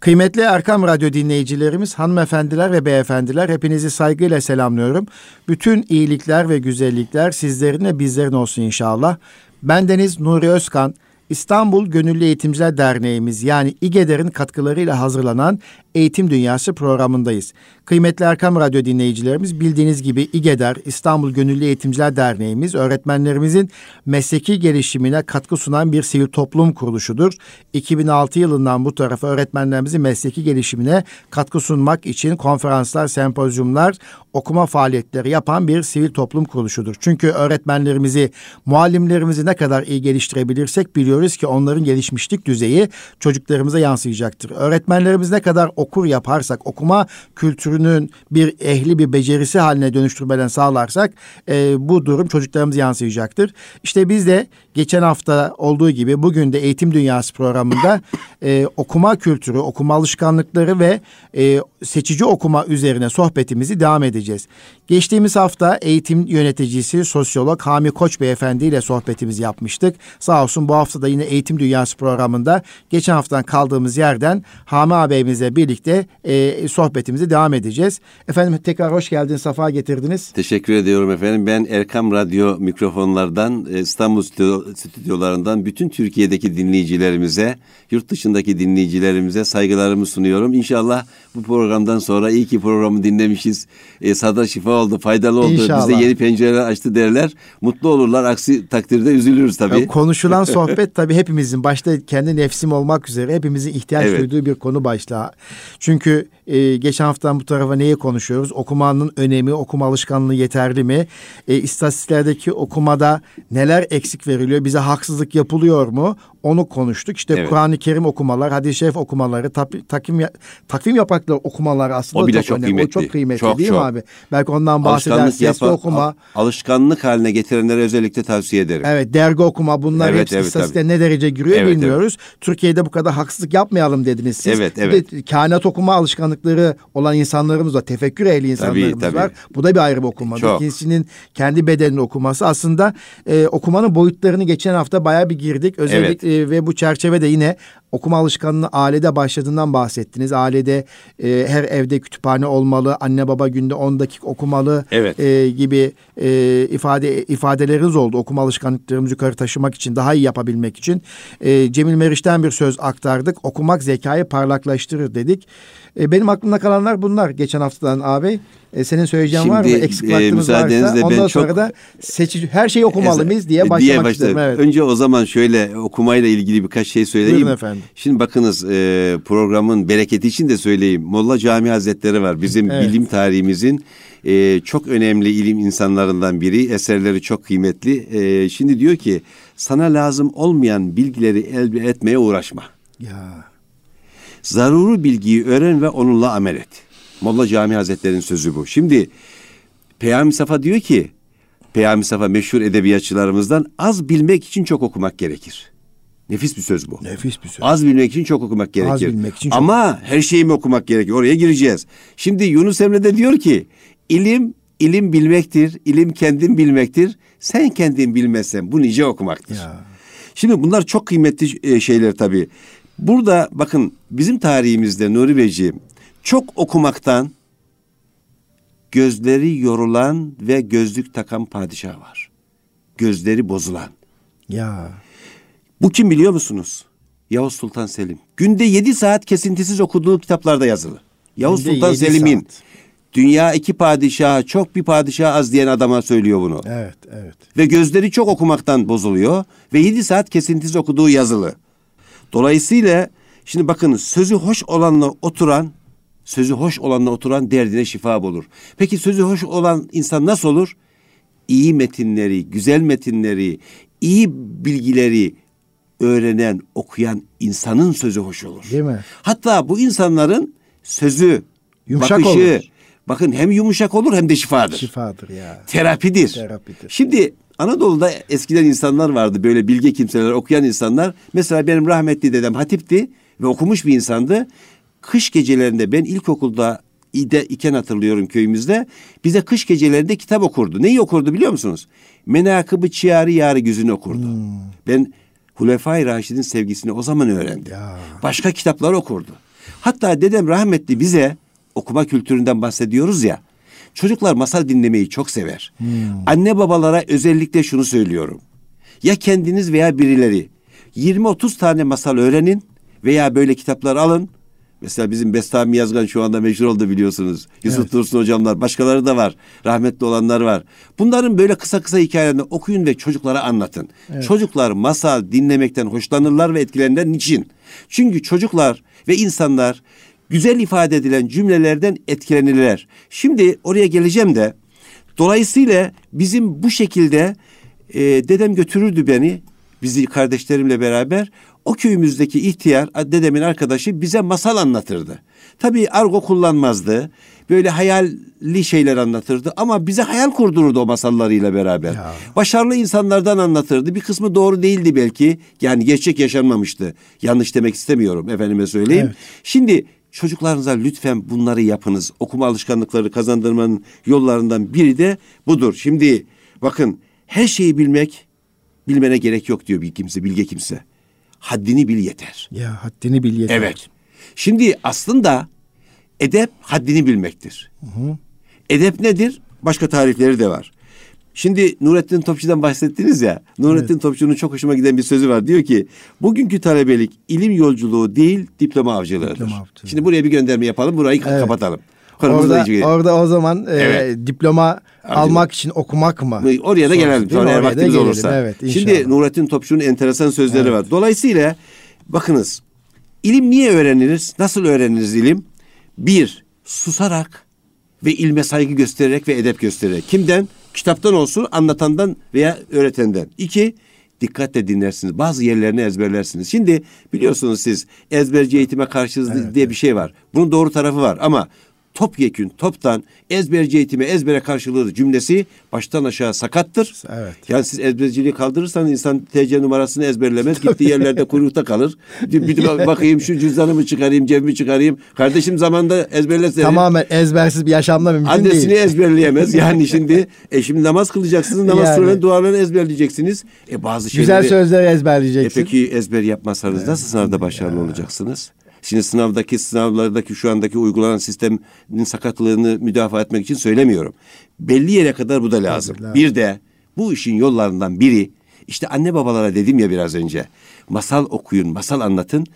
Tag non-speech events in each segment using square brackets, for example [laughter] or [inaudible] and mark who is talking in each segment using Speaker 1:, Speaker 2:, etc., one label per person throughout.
Speaker 1: Kıymetli Erkam Radyo dinleyicilerimiz, hanımefendiler ve beyefendiler hepinizi saygıyla selamlıyorum. Bütün iyilikler ve güzellikler sizlerin ve bizlerin olsun inşallah. Ben Deniz Nuri Özkan, İstanbul Gönüllü Eğitimciler Derneğimiz yani İGEDER'in katkılarıyla hazırlanan Eğitim Dünyası programındayız. Kıymetli Erkam Radyo dinleyicilerimiz bildiğiniz gibi İGEDER İstanbul Gönüllü Eğitimciler Derneğimiz öğretmenlerimizin mesleki gelişimine katkı sunan bir sivil toplum kuruluşudur. 2006 yılından bu tarafa öğretmenlerimizin mesleki gelişimine katkı sunmak için konferanslar, sempozyumlar, okuma faaliyetleri yapan bir sivil toplum kuruluşudur. Çünkü öğretmenlerimizi, muallimlerimizi ne kadar iyi geliştirebilirsek biliyoruz ki onların gelişmişlik düzeyi çocuklarımıza yansıyacaktır. Öğretmenlerimiz ne kadar okur yaparsak, okuma kültürünün bir ehli bir becerisi haline dönüştürmeden sağlarsak e, bu durum çocuklarımıza yansıyacaktır. İşte biz de geçen hafta olduğu gibi bugün de Eğitim Dünyası programında e, okuma kültürü, okuma alışkanlıkları ve e, seçici okuma üzerine sohbetimizi devam edeceğiz. Geçtiğimiz hafta eğitim yöneticisi sosyolog Hami Koç Beyefendi ile sohbetimizi yapmıştık. Sağ olsun bu hafta da yine Eğitim Dünyası programında geçen haftadan kaldığımız yerden Hami ağabeyimizle birlikte e, sohbetimizi devam edeceğiz. Efendim tekrar hoş geldiniz, safa getirdiniz.
Speaker 2: Teşekkür ediyorum efendim. Ben Erkam Radyo mikrofonlardan, e, İstanbul stüdyolarından bütün Türkiye'deki dinleyicilerimize, yurt dışındaki dinleyicilerimize saygılarımı sunuyorum. İnşallah bu programdan sonra iyi ki programı dinlemişiz. E, sada şifa oldu, faydalı oldu.
Speaker 1: İnşallah.
Speaker 2: Bize yeni pencereler açtı derler. Mutlu olurlar. Aksi takdirde üzülürüz tabii.
Speaker 1: Ya, konuşulan [laughs] sohbet tabii hepimizin başta kendi nefsim olmak üzere hepimizin ihtiyaç
Speaker 2: Evet.
Speaker 1: duyduğu bir konu başlığı. Çünkü e, geçen haftadan bu tarafa neyi konuşuyoruz? Okumanın önemi, okuma alışkanlığı yeterli mi? E, istatistiklerdeki okumada neler eksik veriliyor? Bize haksızlık yapılıyor mu? Onu konuştuk. İşte
Speaker 2: Evet.
Speaker 1: Kur'an-ı Kerim okumalar, hadis-i şerif okumaları, tap- takvim takvim yaprakları okumaları aslında
Speaker 2: O bile
Speaker 1: çok,
Speaker 2: çok
Speaker 1: önemli.
Speaker 2: kıymetli.
Speaker 1: O çok kıymetli
Speaker 2: Çok,
Speaker 1: değil
Speaker 2: çok.
Speaker 1: mi abi? Belki ondan bahseder.
Speaker 2: Alışkanlık
Speaker 1: Sesli okuma.
Speaker 2: al- alışkanlık haline getirenlere özellikle tavsiye ederim.
Speaker 1: Evet dergi okuma bunlar
Speaker 2: Evet,
Speaker 1: hepsi
Speaker 2: evet,
Speaker 1: istatistikte ne derece giriyor
Speaker 2: Evet,
Speaker 1: bilmiyoruz. Türkiye'de bu kadar haksızlık yapmayalım dediniz siz.
Speaker 2: Evet, evet.
Speaker 1: de kainat okuma alışkanlıkları olan insanlarımız var. Tefekkür ehli insanlarımız
Speaker 2: tabii.
Speaker 1: var. Bu da bir ayrı bir okuma.
Speaker 2: Çok.
Speaker 1: İkincisinin kendi bedenini okuması. Aslında e, okumanın boyutlarını geçen hafta bayağı bir girdik. Özellikle e, ve bu çerçevede yine okuma alışkanlığı ailede başladığından bahsettiniz. Ailede e, her evde kütüphane olmalı. Anne baba günde 10 dakika okumalı
Speaker 2: Evet.
Speaker 1: e, gibi e, ifade ifadeleriniz oldu. Okuma alışkanlıklarımızı yukarı taşımak için, daha iyi yapabilmek için. E, Cemil Meriç'ten bir söz aktardık. Okumak zekayı parlaklaştırır dedik. E, benim aklımda kalanlar bunlar geçen haftadan abi. E, senin söyleyeceğin var mı?
Speaker 2: Şimdi,
Speaker 1: Eksik
Speaker 2: e,
Speaker 1: varsa.
Speaker 2: ben
Speaker 1: Ondan
Speaker 2: çok-
Speaker 1: sonra da seçici her şeyi okumalı mıyız diye
Speaker 2: E,
Speaker 1: başlamak
Speaker 2: başlarım.
Speaker 1: istedim. Evet.
Speaker 2: Önce o zaman şöyle okumayla ilgili birkaç şey söyleyeyim.
Speaker 1: Buyurun efendim.
Speaker 2: Şimdi bakınız e, programın bereketi için de söyleyeyim. Molla Cami Hazretleri var. Bizim
Speaker 1: Evet.
Speaker 2: bilim tarihimizin e, çok önemli ilim insanlarından biri. Eserleri çok kıymetli. E, şimdi diyor ki sana lazım olmayan bilgileri elde etmeye uğraşma.
Speaker 1: Ya.
Speaker 2: Zaruri bilgiyi öğren ve onunla amel et. Molla Cami Hazretleri'nin sözü bu. Şimdi Peyami Safa diyor ki, Peyami Safa meşhur edebiyatçılarımızdan az bilmek için çok okumak gerekir. Nefis bir söz bu.
Speaker 1: Nefis bir söz.
Speaker 2: Az bilmek için çok okumak gerekir.
Speaker 1: bilmek için çok-
Speaker 2: Ama her şeyi mi okumak gerekir? Oraya gireceğiz. Şimdi Yunus Emre de diyor ki, ilim ilim bilmektir, ilim kendin bilmektir. Sen kendin bilmezsen bu nice okumaktır.
Speaker 1: Ya.
Speaker 2: Şimdi bunlar çok kıymetli e, şeyler tabii. Burada bakın bizim tarihimizde Nuri Beyciğim çok okumaktan gözleri yorulan ve gözlük takan padişah var. Gözleri bozulan.
Speaker 1: Ya.
Speaker 2: Bu kim biliyor musunuz? Yavuz Sultan Selim. Günde yedi saat kesintisiz okuduğu kitaplarda yazılı. Yavuz
Speaker 1: Günde
Speaker 2: Sultan
Speaker 1: yedi
Speaker 2: Selim'in dünya iki padişaha çok bir padişah az diyen adama söylüyor bunu.
Speaker 1: Evet, evet.
Speaker 2: Ve gözleri çok okumaktan bozuluyor ve 7 saat kesintisiz okuduğu yazılı. Dolayısıyla şimdi bakın sözü hoş olanla oturan, sözü hoş olanla oturan derdine şifa bulur. Peki sözü hoş olan insan nasıl olur? İyi metinleri, güzel metinleri, iyi bilgileri öğrenen, okuyan insanın sözü hoş olur.
Speaker 1: Değil mi?
Speaker 2: Hatta bu insanların sözü,
Speaker 1: Yumuşak
Speaker 2: bakışı,
Speaker 1: olur.
Speaker 2: bakın hem yumuşak olur hem de şifadır
Speaker 1: Şifadır ya.
Speaker 2: terapidir.
Speaker 1: Terapidir.
Speaker 2: Şimdi Anadolu'da eskiden insanlar vardı böyle bilge kimseler okuyan insanlar. Mesela benim rahmetli dedem hatipti ve okumuş bir insandı. Kış gecelerinde ben ilkokulda İde iken hatırlıyorum köyümüzde. Bize kış gecelerinde kitap okurdu. Neyi okurdu biliyor musunuz? Menakıbı Çiyari Yarı Güzünü okurdu. Ben Hulefai Raşid'in sevgisini o zaman öğrendim.
Speaker 1: Ya.
Speaker 2: Başka kitaplar okurdu. Hatta dedem rahmetli bize okuma kültüründen bahsediyoruz ya. Çocuklar masal dinlemeyi çok sever. Hmm. Anne babalara özellikle şunu söylüyorum. Ya kendiniz veya birileri 20-30 tane masal öğrenin veya böyle kitaplar alın. Mesela bizim Bestami Yazgan şu anda meşhur oldu biliyorsunuz. Yusuf evet. Dursun hocamlar, başkaları da var. Rahmetli olanlar var. Bunların böyle kısa kısa hikayelerini okuyun ve çocuklara anlatın. Evet. Çocuklar masal dinlemekten hoşlanırlar ve etkilenirler. Niçin? Çünkü çocuklar ve insanlar güzel ifade edilen cümlelerden etkilenirler. Şimdi oraya geleceğim de dolayısıyla bizim bu şekilde e, dedem götürürdü beni bizi kardeşlerimle beraber o köyümüzdeki ihtiyar dedemin arkadaşı bize masal anlatırdı. Tabii argo kullanmazdı. Böyle hayalli şeyler anlatırdı ama bize hayal kurdururdu o masallarıyla beraber. Ya. Başarılı insanlardan anlatırdı. Bir kısmı doğru değildi belki. Yani gerçek yaşanmamıştı. Yanlış demek istemiyorum efendime söyleyeyim. Evet. Şimdi çocuklarınıza lütfen bunları yapınız. Okuma alışkanlıkları kazandırmanın yollarından biri de budur. Şimdi bakın her şeyi bilmek bilmene gerek yok diyor bir kimse, bilge kimse. Haddini bil yeter.
Speaker 1: Ya haddini bil yeter.
Speaker 2: Evet. Şimdi aslında edep haddini bilmektir. Hı hı. Edep nedir? Başka tarifleri de var. Şimdi Nurettin Topçu'dan bahsettiniz ya. Nurettin evet. Topçu'nun çok hoşuma giden bir sözü var. Diyor ki bugünkü talebelik ilim yolculuğu değil diploma avcılığıdır. Diploma avcılığı. Şimdi buraya bir gönderme yapalım. Burayı evet. kapatalım.
Speaker 1: Orada, orada o zaman e, evet. diploma Avcılık. almak için okumak mı?
Speaker 2: Oraya da gelelim. Sonra eğer vaktimiz olursa. Evet, Şimdi Nurettin Topçu'nun enteresan sözleri evet. var. Dolayısıyla bakınız ilim niye öğrenilir? Nasıl öğreniriz ilim? Bir, susarak ve ilme saygı göstererek ve edep göstererek. Kimden? Kitaptan olsun, anlatandan veya öğretenden. İki, dikkatle dinlersiniz. Bazı yerlerini ezberlersiniz. Şimdi biliyorsunuz siz ezberci eğitime karşıyız evet, diye evet. bir şey var. Bunun doğru tarafı var ama topyekün, toptan ezberci eğitime ezbere karşılığı cümlesi baştan aşağı sakattır. Evet. Yani siz ezberciliği kaldırırsanız insan TC numarasını ezberlemez. Gittiği yerlerde kuyrukta kalır. Bir, bir bakayım şu cüzdanımı çıkarayım, cebimi çıkarayım. Kardeşim zamanda ezberlese.
Speaker 1: Tamamen ezbersiz bir yaşamda mümkün
Speaker 2: Annesini
Speaker 1: değil.
Speaker 2: Annesini ezberleyemez. Yani şimdi e şimdi namaz kılacaksınız. Namaz yani. surenin dualarını ezberleyeceksiniz. E bazı şeyleri...
Speaker 1: Güzel sözleri ezberleyeceksiniz.
Speaker 2: E peki ezber yapmazsanız nasıl sınavda başarılı ya. olacaksınız? Şimdi sınavdaki sınavlardaki şu andaki uygulanan sistemin sakatlığını müdafaa etmek için söylemiyorum. Belli yere kadar bu da lazım. Evet, bir de bu işin yollarından biri işte anne babalara dedim ya biraz önce. Masal okuyun, masal anlatın.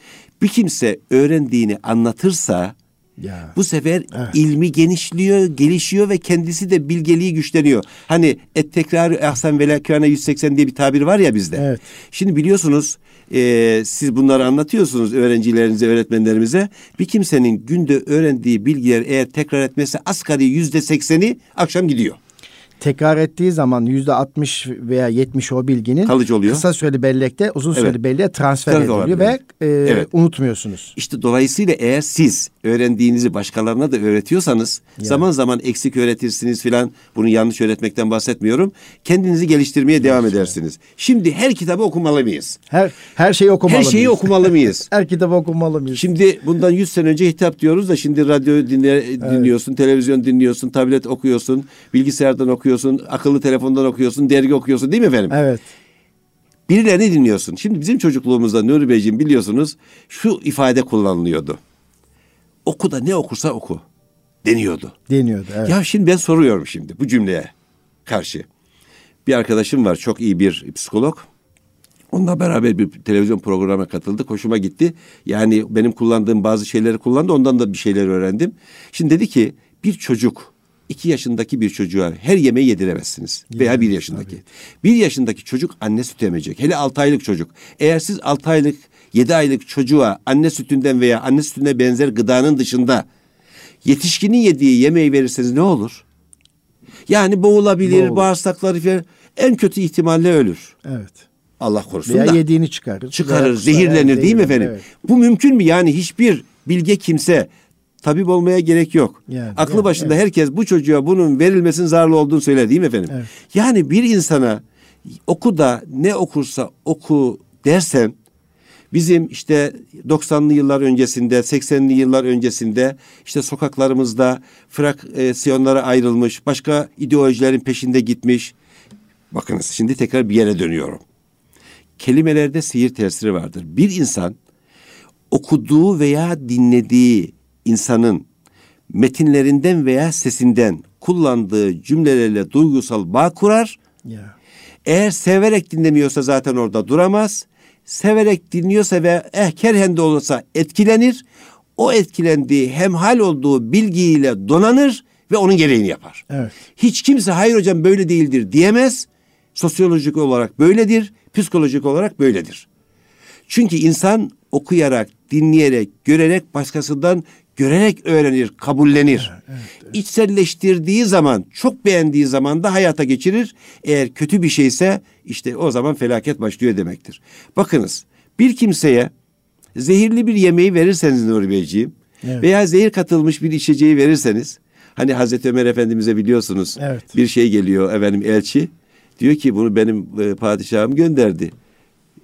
Speaker 2: Bir kimse öğrendiğini anlatırsa ya. Bu sefer evet. ilmi genişliyor, gelişiyor ve kendisi de bilgeliği güçleniyor. Hani et tekrarı ahsen velakâne 180 diye bir tabir var ya bizde. Evet. Şimdi biliyorsunuz e, siz bunları anlatıyorsunuz öğrencilerinize, öğretmenlerimize. Bir kimsenin günde öğrendiği bilgiler eğer tekrar etmesi asgari yüzde sekseni akşam gidiyor
Speaker 1: tekrar ettiği zaman yüzde 60 veya 70 o bilginin
Speaker 2: kalıcı oluyor.
Speaker 1: Kısa süreli bellekte uzun evet. süreli belleğe transfer Tabii ediliyor ve e, evet. unutmuyorsunuz.
Speaker 2: İşte dolayısıyla eğer siz öğrendiğinizi başkalarına da öğretiyorsanız yani. zaman zaman eksik öğretirsiniz filan bunu yanlış öğretmekten bahsetmiyorum. Kendinizi geliştirmeye devam edersiniz. Şimdi her kitabı okumalı mıyız?
Speaker 1: Her her şeyi okumalı
Speaker 2: Her şeyi mıyız? okumalı mıyız? [laughs]
Speaker 1: her kitabı okumalı mıyız?
Speaker 2: Şimdi bundan 100 sene önce hitap diyoruz da şimdi radyo dinle, evet. dinliyorsun, televizyon dinliyorsun, tablet okuyorsun, bilgisayardan okuyorsun okuyorsun, akıllı telefondan okuyorsun, dergi okuyorsun değil mi efendim?
Speaker 1: Evet.
Speaker 2: Birilerini dinliyorsun. Şimdi bizim çocukluğumuzda Nuri Beyciğim biliyorsunuz şu ifade kullanılıyordu. Oku da ne okursa oku deniyordu.
Speaker 1: Deniyordu evet.
Speaker 2: Ya şimdi ben soruyorum şimdi bu cümleye karşı. Bir arkadaşım var çok iyi bir psikolog. Onunla beraber bir televizyon programına katıldık. Hoşuma gitti. Yani benim kullandığım bazı şeyleri kullandı. Ondan da bir şeyler öğrendim. Şimdi dedi ki bir çocuk iki yaşındaki bir çocuğa her yemeği yediremezsiniz. Yani, Veya bir yaşındaki. Tabii. Bir yaşındaki çocuk anne sütü emecek. Hele altı aylık çocuk. Eğer siz altı aylık, yedi aylık çocuğa anne sütünden veya anne sütüne benzer gıdanın dışında yetişkinin yediği yemeği verirseniz ne olur? Yani boğulabilir, Boğulur. bağırsakları falan. En kötü ihtimalle ölür.
Speaker 1: Evet.
Speaker 2: Allah korusun
Speaker 1: Veya
Speaker 2: da.
Speaker 1: yediğini çıkarır.
Speaker 2: Çıkarır, zehirlenir değil mi efendim? Evet. Bu mümkün mü? Yani hiçbir bilge kimse tabip olmaya gerek yok. Yani, Aklı yani, başında evet. herkes bu çocuğa bunun verilmesinin zararlı olduğunu söyler değil mi efendim? Evet. Yani bir insana oku da ne okursa oku dersen bizim işte 90'lı yıllar öncesinde, 80'li yıllar öncesinde işte sokaklarımızda fraksiyonlara ayrılmış, başka ideolojilerin peşinde gitmiş. Bakınız şimdi tekrar bir yere dönüyorum. Kelimelerde sihir tesiri vardır. Bir insan okuduğu veya dinlediği insanın metinlerinden veya sesinden kullandığı cümlelerle duygusal bağ kurar.
Speaker 1: Ya.
Speaker 2: Eğer severek dinlemiyorsa zaten orada duramaz. Severek dinliyorsa ve eh kerhen de olsa etkilenir. O etkilendiği hemhal olduğu bilgiyle donanır ve onun gereğini yapar.
Speaker 1: Evet.
Speaker 2: Hiç kimse hayır hocam böyle değildir diyemez. Sosyolojik olarak böyledir, psikolojik olarak böyledir. Çünkü insan okuyarak, dinleyerek, görerek başkasından görerek öğrenir, kabullenir. İçselleştirdiği zaman, çok beğendiği zaman da hayata geçirir. Eğer kötü bir şeyse işte o zaman felaket başlıyor demektir. Bakınız bir kimseye zehirli bir yemeği verirseniz Nuri Beyciğim
Speaker 1: Evet.
Speaker 2: veya zehir katılmış bir içeceği verirseniz hani Hazreti Ömer Efendimiz'e biliyorsunuz
Speaker 1: Evet.
Speaker 2: bir şey geliyor efendim elçi diyor ki bunu benim e, padişahım gönderdi.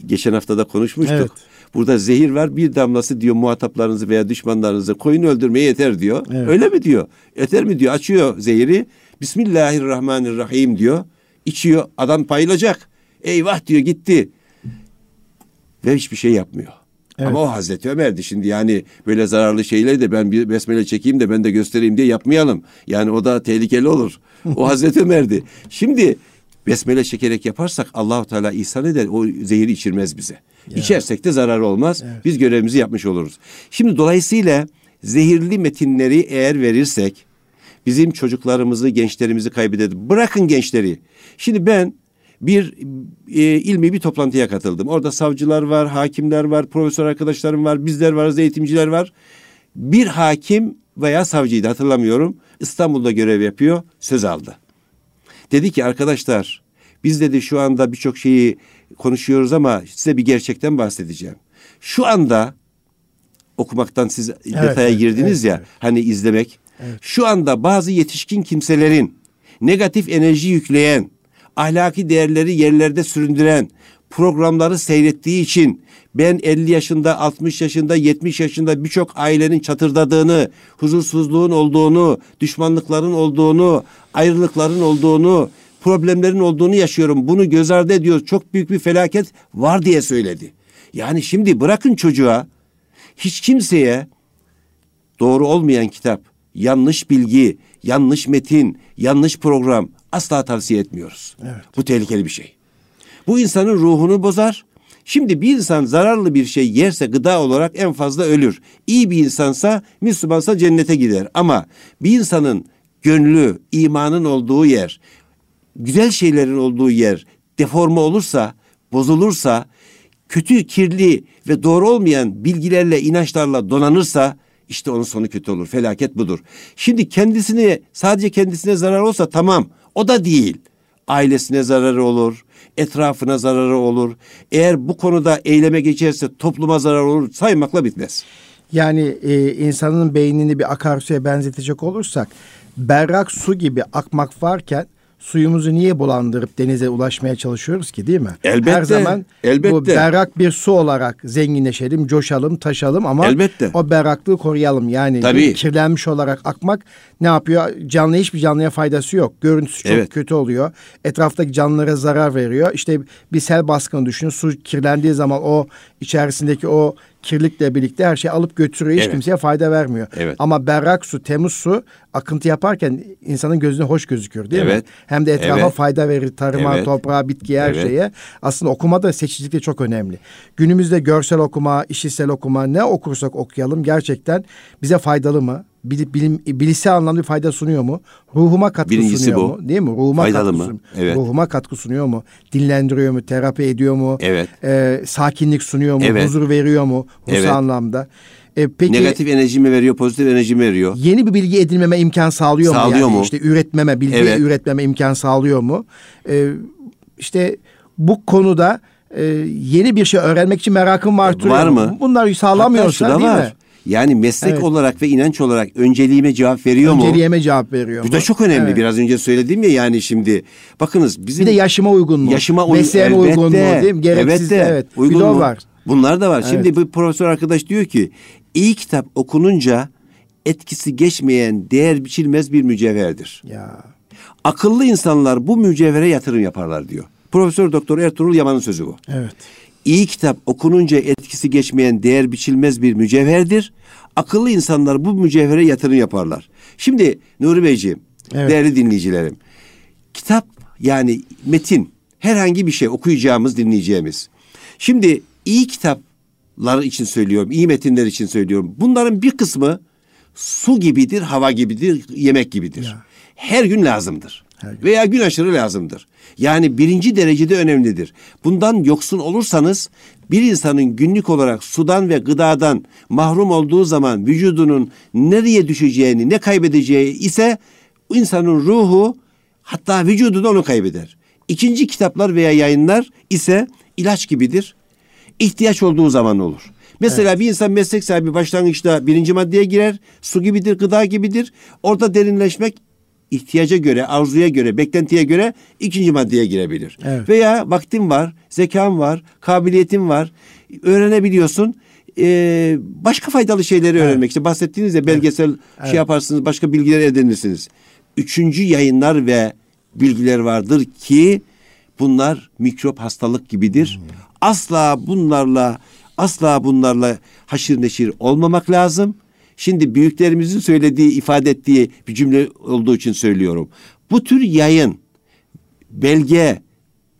Speaker 2: Geçen hafta da konuşmuştuk.
Speaker 1: Evet.
Speaker 2: Burada zehir var bir damlası diyor muhataplarınızı veya düşmanlarınızı koyun öldürmeye yeter diyor.
Speaker 1: Evet.
Speaker 2: Öyle mi diyor? Yeter mi diyor? Açıyor zehiri. Bismillahirrahmanirrahim diyor. İçiyor. Adam payılacak. Eyvah diyor gitti. Ve hiçbir şey yapmıyor.
Speaker 1: Evet.
Speaker 2: Ama o Hazreti Ömer'di şimdi yani böyle zararlı şeyleri de ben bir besmele çekeyim de ben de göstereyim diye yapmayalım. Yani o da tehlikeli olur. O Hazreti Ömer'di. Şimdi besmele çekerek yaparsak Allahu Teala ihsan eder. O zehiri içirmez bize. İçersek de zarar olmaz. Biz görevimizi yapmış oluruz. Şimdi dolayısıyla zehirli metinleri eğer verirsek bizim çocuklarımızı, gençlerimizi kaybederiz. Bırakın gençleri. Şimdi ben bir e, ilmi bir toplantıya katıldım. Orada savcılar var, hakimler var, profesör arkadaşlarım var, bizler varız, eğitimciler var. Bir hakim veya savcıydı hatırlamıyorum. İstanbul'da görev yapıyor, söz aldı. Dedi ki arkadaşlar biz dedi şu anda birçok şeyi konuşuyoruz ama size bir gerçekten bahsedeceğim. Şu anda okumaktan siz detaya
Speaker 1: evet,
Speaker 2: girdiniz
Speaker 1: evet,
Speaker 2: ya
Speaker 1: evet.
Speaker 2: hani izlemek. Şu anda bazı yetişkin kimselerin negatif enerji yükleyen, ahlaki değerleri yerlerde süründüren programları seyrettiği için ben 50 yaşında, 60 yaşında, 70 yaşında birçok ailenin çatırdadığını, huzursuzluğun olduğunu, düşmanlıkların olduğunu, ayrılıkların olduğunu, problemlerin olduğunu yaşıyorum. Bunu göz ardı ediyor. Çok büyük bir felaket var diye söyledi. Yani şimdi bırakın çocuğa hiç kimseye doğru olmayan kitap, yanlış bilgi, yanlış metin, yanlış program asla tavsiye etmiyoruz.
Speaker 1: Evet.
Speaker 2: Bu tehlikeli bir şey. Bu insanın ruhunu bozar. Şimdi bir insan zararlı bir şey yerse gıda olarak en fazla ölür. İyi bir insansa, Müslümansa cennete gider. Ama bir insanın gönlü, imanın olduğu yer, güzel şeylerin olduğu yer deforme olursa, bozulursa, kötü, kirli ve doğru olmayan bilgilerle, inançlarla donanırsa işte onun sonu kötü olur. Felaket budur. Şimdi kendisine sadece kendisine zarar olsa tamam. O da değil. Ailesine zararı olur, etrafına zararı olur. Eğer bu konuda eyleme geçerse topluma zarar olur saymakla bitmez.
Speaker 1: Yani e, insanın beynini bir akarsuya benzetecek olursak berrak su gibi akmak varken suyumuzu niye bulandırıp denize ulaşmaya çalışıyoruz ki değil mi?
Speaker 2: Elbette,
Speaker 1: Her zaman bu
Speaker 2: elbette.
Speaker 1: berrak bir su olarak zenginleşelim, coşalım, taşalım ama
Speaker 2: Elbette.
Speaker 1: o berraklığı koruyalım. Yani
Speaker 2: Tabii.
Speaker 1: kirlenmiş olarak akmak ne yapıyor? Canlı hiçbir canlıya faydası yok. Görüntüsü çok
Speaker 2: Evet.
Speaker 1: kötü oluyor. Etraftaki canlılara zarar veriyor. İşte bir sel baskını düşünün. Su kirlendiği zaman o içerisindeki o kirlikle birlikte her şeyi alıp götürüyor. Hiç
Speaker 2: Evet.
Speaker 1: kimseye fayda vermiyor.
Speaker 2: Evet.
Speaker 1: Ama berrak su, temiz su akıntı yaparken insanın gözüne hoş gözüküyor değil mi?
Speaker 2: Evet.
Speaker 1: Hem de etrafa
Speaker 2: Evet.
Speaker 1: fayda verir. Tarıma,
Speaker 2: Evet.
Speaker 1: toprağa, bitkiye her
Speaker 2: Evet.
Speaker 1: şeye. Aslında okuma da seçicilik de çok önemli. Günümüzde görsel okuma, işitsel okuma ne okursak okuyalım gerçekten bize faydalı mı? Bilim, bilim, bilişsel anlamda bir fayda sunuyor mu? Ruhuma katkı
Speaker 2: Birincisi
Speaker 1: sunuyor
Speaker 2: bu.
Speaker 1: mu? Değil mi? Ruhuma
Speaker 2: Faydalı
Speaker 1: katkı
Speaker 2: mı?
Speaker 1: sunuyor.
Speaker 2: Evet.
Speaker 1: Ruhuma katkı sunuyor mu? Dinlendiriyor mu? Terapi ediyor mu?
Speaker 2: Evet.
Speaker 1: Ee, sakinlik sunuyor mu?
Speaker 2: Evet.
Speaker 1: Huzur veriyor mu? Ruhsal
Speaker 2: Evet.
Speaker 1: anlamda. Ee, peki
Speaker 2: Negatif enerji mi veriyor, pozitif enerji mi veriyor?
Speaker 1: yeni bir bilgi edinmeme imkan sağlıyor, mu?
Speaker 2: Sağlıyor
Speaker 1: Yani
Speaker 2: mu?
Speaker 1: işte üretmeme, bilgi
Speaker 2: Evet.
Speaker 1: üretmeme imkan sağlıyor mu? Ee, işte bu konuda e, yeni bir şey öğrenmek için merakım var.
Speaker 2: E, Var mı? Hatta şu
Speaker 1: sağlamıyorsa
Speaker 2: da
Speaker 1: değil
Speaker 2: var.
Speaker 1: mi?
Speaker 2: Yani meslek
Speaker 1: Evet.
Speaker 2: olarak ve inanç olarak önceliğime cevap veriyor mu?
Speaker 1: Önceliğime cevap veriyor
Speaker 2: Bu
Speaker 1: mu?
Speaker 2: da çok önemli.
Speaker 1: Evet.
Speaker 2: Biraz önce söyledim ya yani şimdi. Bakınız bizim
Speaker 1: Bir de yaşıma uygun mu?
Speaker 2: yaşıma uy-
Speaker 1: Mesleğime
Speaker 2: elbette,
Speaker 1: uygun mu? Değil mi? Gereksiz
Speaker 2: elbette.
Speaker 1: evet.
Speaker 2: Uygun
Speaker 1: bir
Speaker 2: mu?
Speaker 1: var.
Speaker 2: Bunlar da var.
Speaker 1: Evet.
Speaker 2: Şimdi bu profesör arkadaş diyor ki iyi kitap okununca etkisi geçmeyen değer biçilmez bir mücevherdir.
Speaker 1: Ya
Speaker 2: Akıllı insanlar bu mücevhere yatırım yaparlar diyor. Profesör Doktor Ertuğrul Yaman'ın sözü bu.
Speaker 1: evet.
Speaker 2: İyi kitap okununca etkisi geçmeyen değer biçilmez bir mücevherdir. Akıllı insanlar bu mücevhere yatırım yaparlar. Şimdi Nuri Beyciğim, evet. değerli dinleyicilerim. Kitap yani metin herhangi bir şey okuyacağımız, dinleyeceğimiz. Şimdi iyi kitaplar için söylüyorum, iyi metinler için söylüyorum. Bunların bir kısmı su gibidir, hava gibidir, yemek gibidir. Ya. Her gün lazımdır. Her gün. Veya gün aşırı lazımdır. Yani birinci derecede önemlidir. Bundan yoksun olursanız bir insanın günlük olarak sudan ve gıdadan mahrum olduğu zaman vücudunun nereye düşeceğini, ne kaybedeceği ise insanın ruhu hatta vücudu da onu kaybeder. İkinci kitaplar veya yayınlar ise ilaç gibidir. İhtiyaç olduğu zaman olur. Mesela evet. bir insan meslek sahibi başlangıçta birinci maddeye girer. Su gibidir, gıda gibidir. Orada derinleşmek ihtiyaca göre, arzuya göre, beklentiye göre ikinci maddeye girebilir. Evet. Veya vaktin var, zekan var, kabiliyetin var. Öğrenebiliyorsun. Ee, başka faydalı şeyleri evet. öğrenmek. İşte bahsettiğiniz de belgesel evet. şey evet. yaparsınız, başka bilgiler edinirsiniz. Üçüncü yayınlar ve bilgiler vardır ki bunlar mikrop hastalık gibidir. Hmm. Asla bunlarla asla bunlarla haşir neşir olmamak lazım. Şimdi büyüklerimizin söylediği, ifade ettiği bir cümle olduğu için söylüyorum. Bu tür yayın, belge,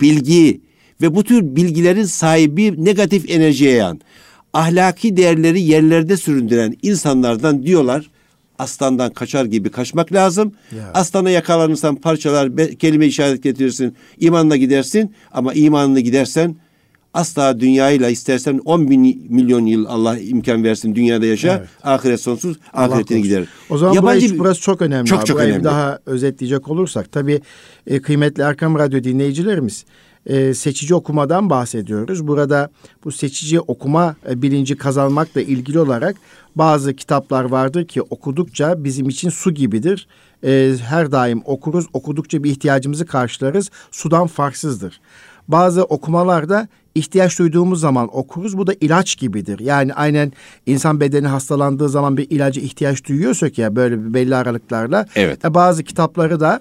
Speaker 2: bilgi ve bu tür bilgilerin sahibi negatif enerjiye yayan, ahlaki değerleri yerlerde süründüren insanlardan diyorlar aslandan kaçar gibi kaçmak lazım. Ya. Aslana yakalanırsan parçalar kelime işaret getirirsin. imanla gidersin ama imanla gidersen asla dünyayla istersen 10 bin milyon yıl Allah imkan versin dünyada yaşa. Evet. Ahiret sonsuz ahiretine gider.
Speaker 1: O zaman Yabancı, burası, burası çok önemli. Çok abi. çok önemli. Daha özetleyecek olursak tabii e, kıymetli Erkam Radyo dinleyicilerimiz e, seçici okumadan bahsediyoruz. Burada bu seçici okuma e, bilinci kazanmakla ilgili olarak bazı kitaplar vardır ki okudukça bizim için su gibidir. E, her daim okuruz, okudukça bir ihtiyacımızı karşılarız. Sudan farksızdır. Bazı okumalarda ihtiyaç duyduğumuz zaman okuruz. Bu da ilaç gibidir. Yani aynen insan bedeni hastalandığı zaman bir ilacı ihtiyaç duyuyorsak ya böyle belli aralıklarla.
Speaker 2: Evet.
Speaker 1: E, bazı kitapları da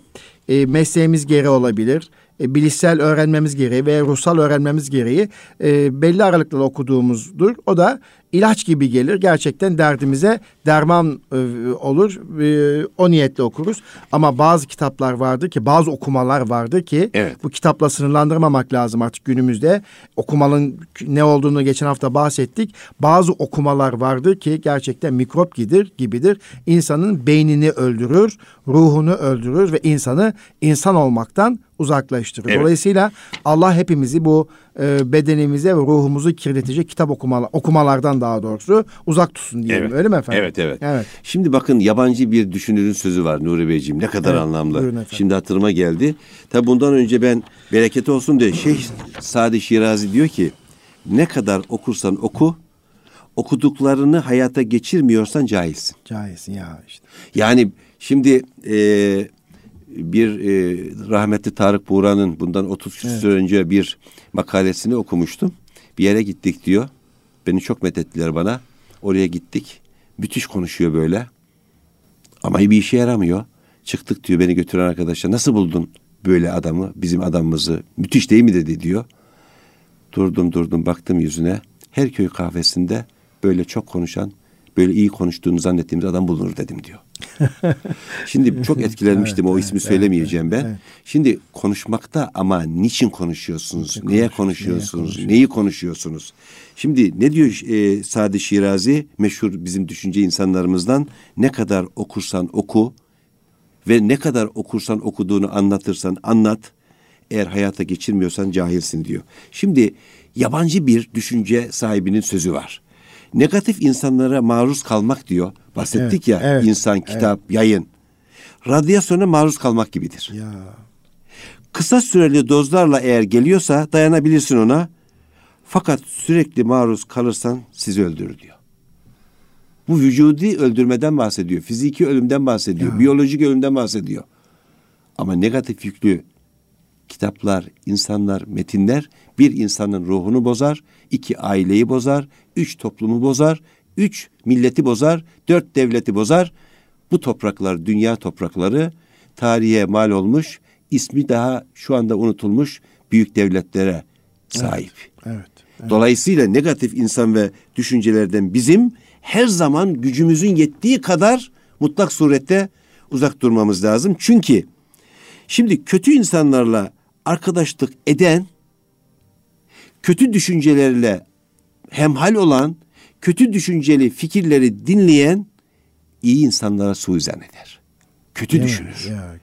Speaker 1: e, mesleğimiz gereği olabilir e, bilişsel öğrenmemiz gereği veya ruhsal öğrenmemiz gereği e, belli aralıklarla okuduğumuzdur. O da ilaç gibi gelir. Gerçekten derdimize derman e, olur. E, o niyetle okuruz. Ama bazı kitaplar vardır ki, bazı okumalar vardır ki
Speaker 2: evet.
Speaker 1: bu kitapla sınırlandırmamak lazım artık günümüzde. Okumanın ne olduğunu geçen hafta bahsettik. Bazı okumalar vardır ki gerçekten mikrop gibidir, gibidir. İnsanın beynini öldürür, ruhunu öldürür ve insanı insan olmaktan uzaklaştırır. Evet. Dolayısıyla Allah hepimizi bu e, bedenimize ve ruhumuzu kirletecek kitap okumalar, okumalardan daha doğrusu uzak tutsun diyelim.
Speaker 2: Evet.
Speaker 1: Öyle mi efendim?
Speaker 2: Evet, evet. Evet. Şimdi bakın yabancı bir düşünürün sözü var Nuri Beyciğim. Ne kadar evet, anlamlı. Şimdi hatırıma geldi. Tabi bundan önce ben bereket olsun diye Şeyh Sadi Şirazi diyor ki ne kadar okursan oku okuduklarını hayata geçirmiyorsan cahilsin.
Speaker 1: Cahilsin ya işte.
Speaker 2: Yani şimdi e, bir e, rahmetli Tarık Buğra'nın bundan 30 küsur evet. önce bir makalesini okumuştum. Bir yere gittik diyor. Beni çok methettiler bana. Oraya gittik. Müthiş konuşuyor böyle. Ama bir işe yaramıyor. Çıktık diyor beni götüren arkadaşlar. Nasıl buldun böyle adamı, bizim adamımızı? Müthiş değil mi dedi diyor. Durdum durdum baktım yüzüne. Her köy kahvesinde böyle çok konuşan, böyle iyi konuştuğunu zannettiğimiz adam bulunur dedim diyor. [laughs] Şimdi çok etkilenmiştim evet, o ismi evet, söylemeyeceğim evet, ben. Evet. Şimdi konuşmakta ama niçin konuşuyorsunuz? Niçin neye konuşuyorsunuz? Neye neyi konuşuyorsunuz? Şimdi ne diyor e, Sadi Şirazi meşhur bizim düşünce insanlarımızdan ne kadar okursan oku ve ne kadar okursan okuduğunu anlatırsan anlat. Eğer hayata geçirmiyorsan cahilsin diyor. Şimdi yabancı bir düşünce sahibinin sözü var negatif insanlara maruz kalmak diyor. Bahsettik evet, ya evet, insan, kitap, evet. yayın. Radyasyona maruz kalmak gibidir.
Speaker 1: Ya.
Speaker 2: Kısa süreli dozlarla eğer geliyorsa dayanabilirsin ona. Fakat sürekli maruz kalırsan sizi öldürür diyor. Bu vücudi öldürmeden bahsediyor. Fiziki ölümden bahsediyor. Ya. Biyolojik ölümden bahsediyor. Ama negatif yüklü kitaplar, insanlar, metinler bir insanın ruhunu bozar, iki aileyi bozar, üç toplumu bozar, üç milleti bozar, dört devleti bozar. Bu topraklar dünya toprakları tarihe mal olmuş, ismi daha şu anda unutulmuş büyük devletlere sahip.
Speaker 1: Evet. evet.
Speaker 2: Dolayısıyla negatif insan ve düşüncelerden bizim her zaman gücümüzün yettiği kadar mutlak surette uzak durmamız lazım. Çünkü şimdi kötü insanlarla arkadaşlık eden, kötü düşüncelerle hemhal olan, kötü düşünceli fikirleri dinleyen iyi insanlara suizan eder. Kötü
Speaker 1: mi?
Speaker 2: düşünür.
Speaker 1: Ya,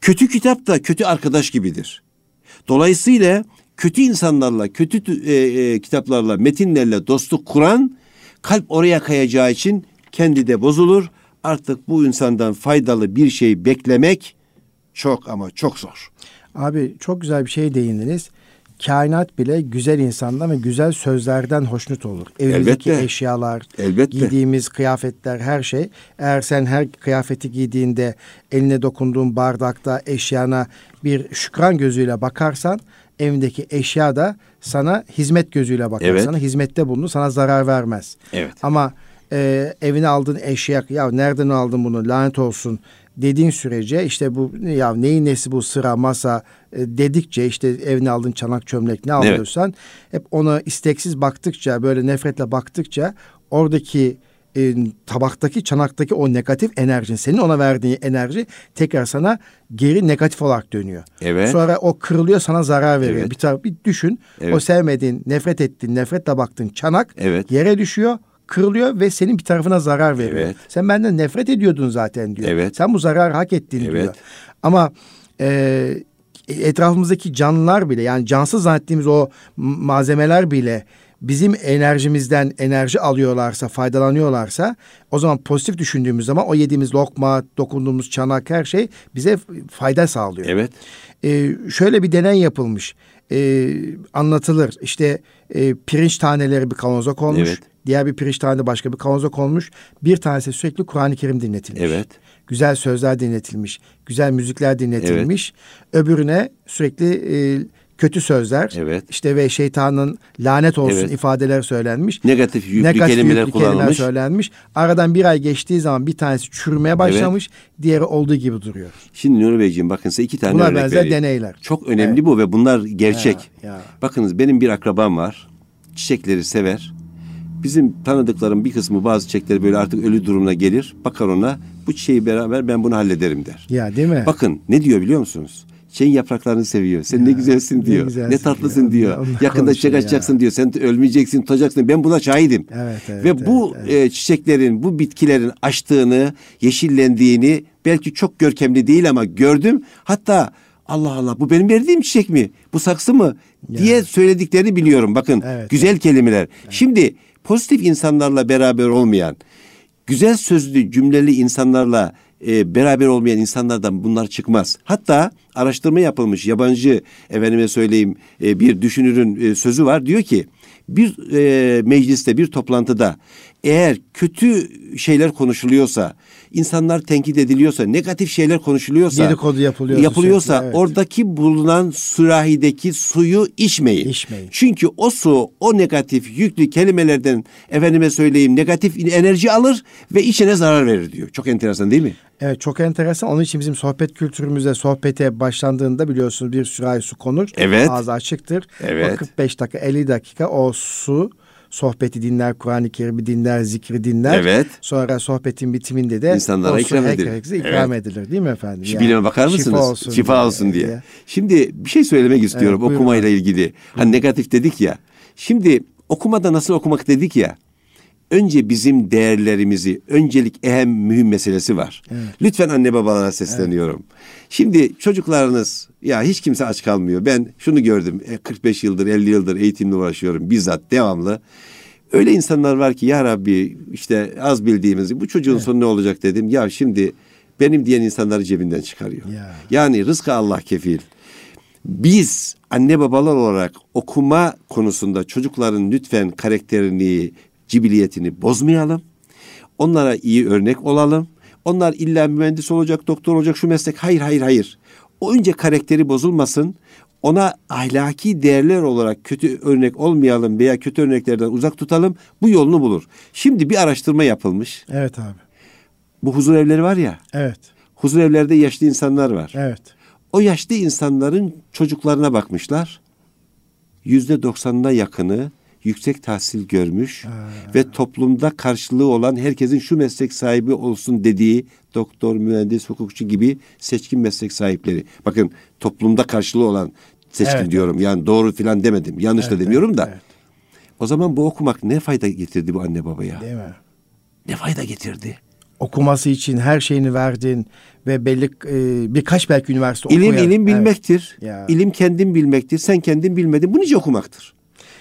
Speaker 2: Kötü kitap da kötü arkadaş gibidir. Dolayısıyla kötü insanlarla, kötü tü- e, e, kitaplarla, metinlerle dostluk kuran kalp oraya kayacağı için kendi de bozulur. Artık bu insandan faydalı bir şey beklemek çok ama çok zor.
Speaker 1: Abi çok güzel bir şey değindiniz. Kainat bile güzel insandan ve güzel sözlerden hoşnut olur. Evimizdeki
Speaker 2: Elbette.
Speaker 1: eşyalar,
Speaker 2: Elbette.
Speaker 1: giydiğimiz kıyafetler, her şey. Eğer sen her kıyafeti giydiğinde eline dokunduğun bardakta eşyana bir şükran gözüyle bakarsan evindeki eşya da sana hizmet gözüyle bakar.
Speaker 2: Evet.
Speaker 1: Sana hizmette bulunur, sana zarar vermez.
Speaker 2: Evet.
Speaker 1: Ama e, evine aldığın eşya ya nereden aldın bunu lanet olsun dediğin sürece işte bu ya neyin nesi bu sıra masa e, dedikçe işte evine aldığın çanak çömlek ne alıyorsan hep ona isteksiz baktıkça böyle nefretle baktıkça oradaki e, tabaktaki çanaktaki o negatif enerjin senin ona verdiğin enerji tekrar sana geri negatif olarak dönüyor.
Speaker 2: Evet.
Speaker 1: Sonra o kırılıyor sana zarar veriyor.
Speaker 2: Evet.
Speaker 1: Bir taraf bir düşün.
Speaker 2: Evet.
Speaker 1: O sevmediğin, nefret ettiğin, nefretle baktığın çanak
Speaker 2: Evet.
Speaker 1: yere düşüyor, kırılıyor ve senin bir tarafına zarar veriyor.
Speaker 2: Evet.
Speaker 1: Sen benden nefret ediyordun zaten diyor.
Speaker 2: Evet.
Speaker 1: Sen bu zararı hak ettin
Speaker 2: Evet.
Speaker 1: diyor. Ama e, etrafımızdaki canlılar bile yani cansız zannettiğimiz o malzemeler bile bizim enerjimizden enerji alıyorlarsa, faydalanıyorlarsa o zaman pozitif düşündüğümüz zaman o yediğimiz lokma, dokunduğumuz çanak her şey bize fayda sağlıyor.
Speaker 2: Evet.
Speaker 1: Ee, şöyle bir deney yapılmış. Ee, anlatılır. İşte e, pirinç taneleri bir kavanoza konmuş.
Speaker 2: Evet.
Speaker 1: Diğer bir pirinç tane başka bir kavanoza konmuş. Bir tanesi sürekli Kur'an-ı Kerim dinletilmiş.
Speaker 2: Evet.
Speaker 1: Güzel sözler dinletilmiş. Güzel müzikler dinletilmiş. Öbürüne sürekli e, kötü sözler.
Speaker 2: Evet.
Speaker 1: işte ve şeytanın lanet olsun
Speaker 2: Evet.
Speaker 1: ifadeler söylenmiş.
Speaker 2: Negatif yüklü
Speaker 1: Negatif
Speaker 2: kelimeler
Speaker 1: yüklü kelimeler
Speaker 2: kullanılmış.
Speaker 1: söylenmiş. Aradan bir ay geçtiği zaman bir tanesi çürümeye başlamış. Diğeri olduğu gibi duruyor.
Speaker 2: Şimdi Nuri Beyciğim bakın size iki tane
Speaker 1: Buna
Speaker 2: örnek
Speaker 1: benzer
Speaker 2: vereyim.
Speaker 1: deneyler.
Speaker 2: Çok önemli bu ve bunlar gerçek.
Speaker 1: Ya, ya.
Speaker 2: Bakınız benim bir akrabam var. Çiçekleri sever. Bizim tanıdıklarım bir kısmı bazı çiçekleri böyle artık ölü durumuna gelir. Bakar ona bu çiçeği beraber ben bunu hallederim der.
Speaker 1: Ya değil mi?
Speaker 2: Bakın ne diyor biliyor musunuz? Çiçeğin yapraklarını seviyor. Sen ne güzelsin
Speaker 1: ne
Speaker 2: diyor. Ne,
Speaker 1: güzelsin
Speaker 2: tatlısın
Speaker 1: diyor.
Speaker 2: diyor.
Speaker 1: Onunla
Speaker 2: Yakında çiçek
Speaker 1: ya.
Speaker 2: açacaksın diyor. Sen ölmeyeceksin, tutacaksın. Ben buna şahidim.
Speaker 1: Evet, evet,
Speaker 2: Ve bu
Speaker 1: evet,
Speaker 2: e, çiçeklerin, bu bitkilerin açtığını, yeşillendiğini belki çok görkemli değil ama gördüm. Hatta Allah Allah bu benim verdiğim çiçek mi? Bu saksı mı? diye söylediklerini biliyorum. Bakın
Speaker 1: Evet,
Speaker 2: güzel kelimeler. Şimdi pozitif insanlarla beraber olmayan, güzel sözlü cümleli insanlarla e, beraber olmayan insanlardan bunlar çıkmaz. Hatta araştırma yapılmış yabancı efendime söyleyeyim e, bir düşünürün e, sözü var. Diyor ki bir e, mecliste bir toplantıda eğer kötü şeyler konuşuluyorsa, insanlar tenkit ediliyorsa, negatif şeyler konuşuluyorsa,
Speaker 1: Dedikodu yapılıyorsa
Speaker 2: yapılıyorsa
Speaker 1: sürekli, evet.
Speaker 2: oradaki bulunan sürahideki suyu içmeyin.
Speaker 1: İçmeyin.
Speaker 2: Çünkü o su o negatif yüklü kelimelerden efendime söyleyeyim negatif enerji alır ve içine zarar verir diyor. Çok enteresan değil mi?
Speaker 1: Evet çok enteresan. Onun için bizim sohbet kültürümüzde sohbete başlandığında biliyorsunuz bir sürahi su konur.
Speaker 2: Evet.
Speaker 1: Ağzı açıktır.
Speaker 2: Evet.
Speaker 1: O 45 dakika 50 dakika o su sohbeti dinler, Kur'an-ı Kerim'i dinler, zikri dinler.
Speaker 2: Evet.
Speaker 1: Sonra sohbetin bitiminde de
Speaker 2: İnsanlara ikram edilir.
Speaker 1: herkese ikram edilir değil mi efendim?
Speaker 2: Şu bilime bakar mısınız?
Speaker 1: Şifa olsun,
Speaker 2: Şifa olsun diye. Şimdi bir şey söylemek istiyorum
Speaker 1: buyurun
Speaker 2: okumayla ilgili. Hani negatif dedik ya. Şimdi okumada nasıl okumak dedik ya. Önce bizim değerlerimizi, öncelik ehem mühim meselesi var. Lütfen anne babalara sesleniyorum. Şimdi çocuklarınız ya hiç kimse aç kalmıyor. Ben şunu gördüm. e, 45 yıldır, 50 yıldır eğitimle uğraşıyorum bizzat devamlı. Öyle insanlar var ki ya Rabbi işte az bildiğimiz bu çocuğun sonu ne olacak dedim. Ya şimdi benim diyen insanları cebinden çıkarıyor.
Speaker 1: Ya.
Speaker 2: Yani rızkı Allah kefil. Biz anne babalar olarak okuma konusunda çocukların lütfen karakterini, cibiliyetini bozmayalım. Onlara iyi örnek olalım. Onlar illa mühendis olacak, doktor olacak şu meslek. Hayır, hayır, hayır. O önce karakteri bozulmasın. Ona ahlaki değerler olarak kötü örnek olmayalım veya kötü örneklerden uzak tutalım. Bu yolunu bulur. Şimdi bir araştırma yapılmış.
Speaker 1: Evet abi.
Speaker 2: Bu huzur evleri var ya.
Speaker 1: Evet.
Speaker 2: Huzur evlerde yaşlı insanlar var.
Speaker 1: Evet.
Speaker 2: O yaşlı insanların çocuklarına bakmışlar. Yüzde doksanına yakını yüksek tahsil görmüş ve toplumda karşılığı olan herkesin şu meslek sahibi olsun dediği doktor, mühendis, hukukçu gibi seçkin meslek sahipleri. Bakın toplumda karşılığı olan seçkin
Speaker 1: Evet,
Speaker 2: diyorum. Yani doğru filan demedim. Yanlış da
Speaker 1: Evet,
Speaker 2: demiyorum
Speaker 1: evet,
Speaker 2: da.
Speaker 1: evet.
Speaker 2: O zaman bu okumak ne fayda getirdi bu anne babaya?
Speaker 1: Değil mi?
Speaker 2: Ne fayda getirdi?
Speaker 1: Okuması için her şeyini verdin ve belli e, birkaç belki üniversite
Speaker 2: İlim
Speaker 1: okuyan.
Speaker 2: ilim
Speaker 1: Evet.
Speaker 2: bilmektir.
Speaker 1: Ya.
Speaker 2: İlim kendin bilmektir. Sen kendin bilmedin. Bu nice okumaktır.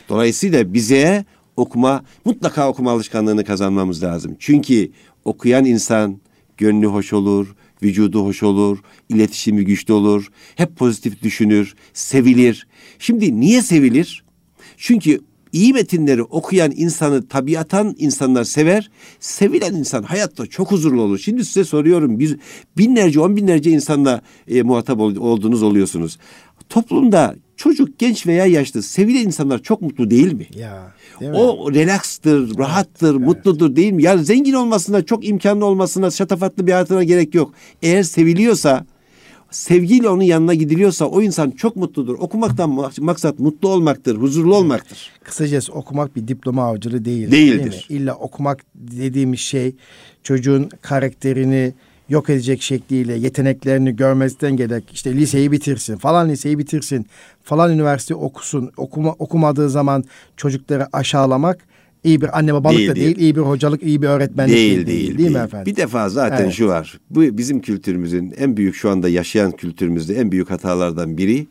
Speaker 2: Dolayısıyla bize okuma mutlaka okuma alışkanlığını kazanmamız lazım. Çünkü okuyan insan gönlü hoş olur, vücudu hoş olur, iletişimi güçlü olur, hep pozitif düşünür, sevilir. Şimdi niye sevilir? Çünkü iyi metinleri okuyan insanı tabiatan insanlar sever. Sevilen insan hayatta çok huzurlu olur. Şimdi size soruyorum. Bir, binlerce, on binlerce insanla e, muhatap ol- olduğunuz oluyorsunuz. Toplumda çocuk, genç veya yaşlı sevilen insanlar çok mutlu değil mi?
Speaker 1: Ya. Değil mi?
Speaker 2: O relaxtır, rahattır, mutludur değil mi? Yani zengin olmasına, çok imkanlı olmasına, şatafatlı bir hayatına gerek yok. Eğer seviliyorsa, sevgiyle onun yanına gidiliyorsa o insan çok mutludur. Okumaktan mak- maksat mutlu olmaktır, huzurlu olmaktır.
Speaker 1: Kısacası okumak bir diploma avcılığı değil.
Speaker 2: Değildir.
Speaker 1: Değil mi? İlla okumak dediğimiz şey çocuğun karakterini yok edecek şekliyle yeteneklerini görmezden gerek işte liseyi bitirsin falan liseyi bitirsin falan üniversite okusun okuma, okumadığı zaman çocukları aşağılamak iyi bir anne babalık
Speaker 2: Değil,
Speaker 1: da değil,
Speaker 2: değil.
Speaker 1: iyi bir hocalık iyi bir öğretmenlik
Speaker 2: Değil,
Speaker 1: değil,
Speaker 2: değil,
Speaker 1: değil, mi efendim?
Speaker 2: Bir defa zaten
Speaker 1: Evet.
Speaker 2: şu var. Bu bizim kültürümüzün en büyük şu anda yaşayan kültürümüzde en büyük hatalardan biri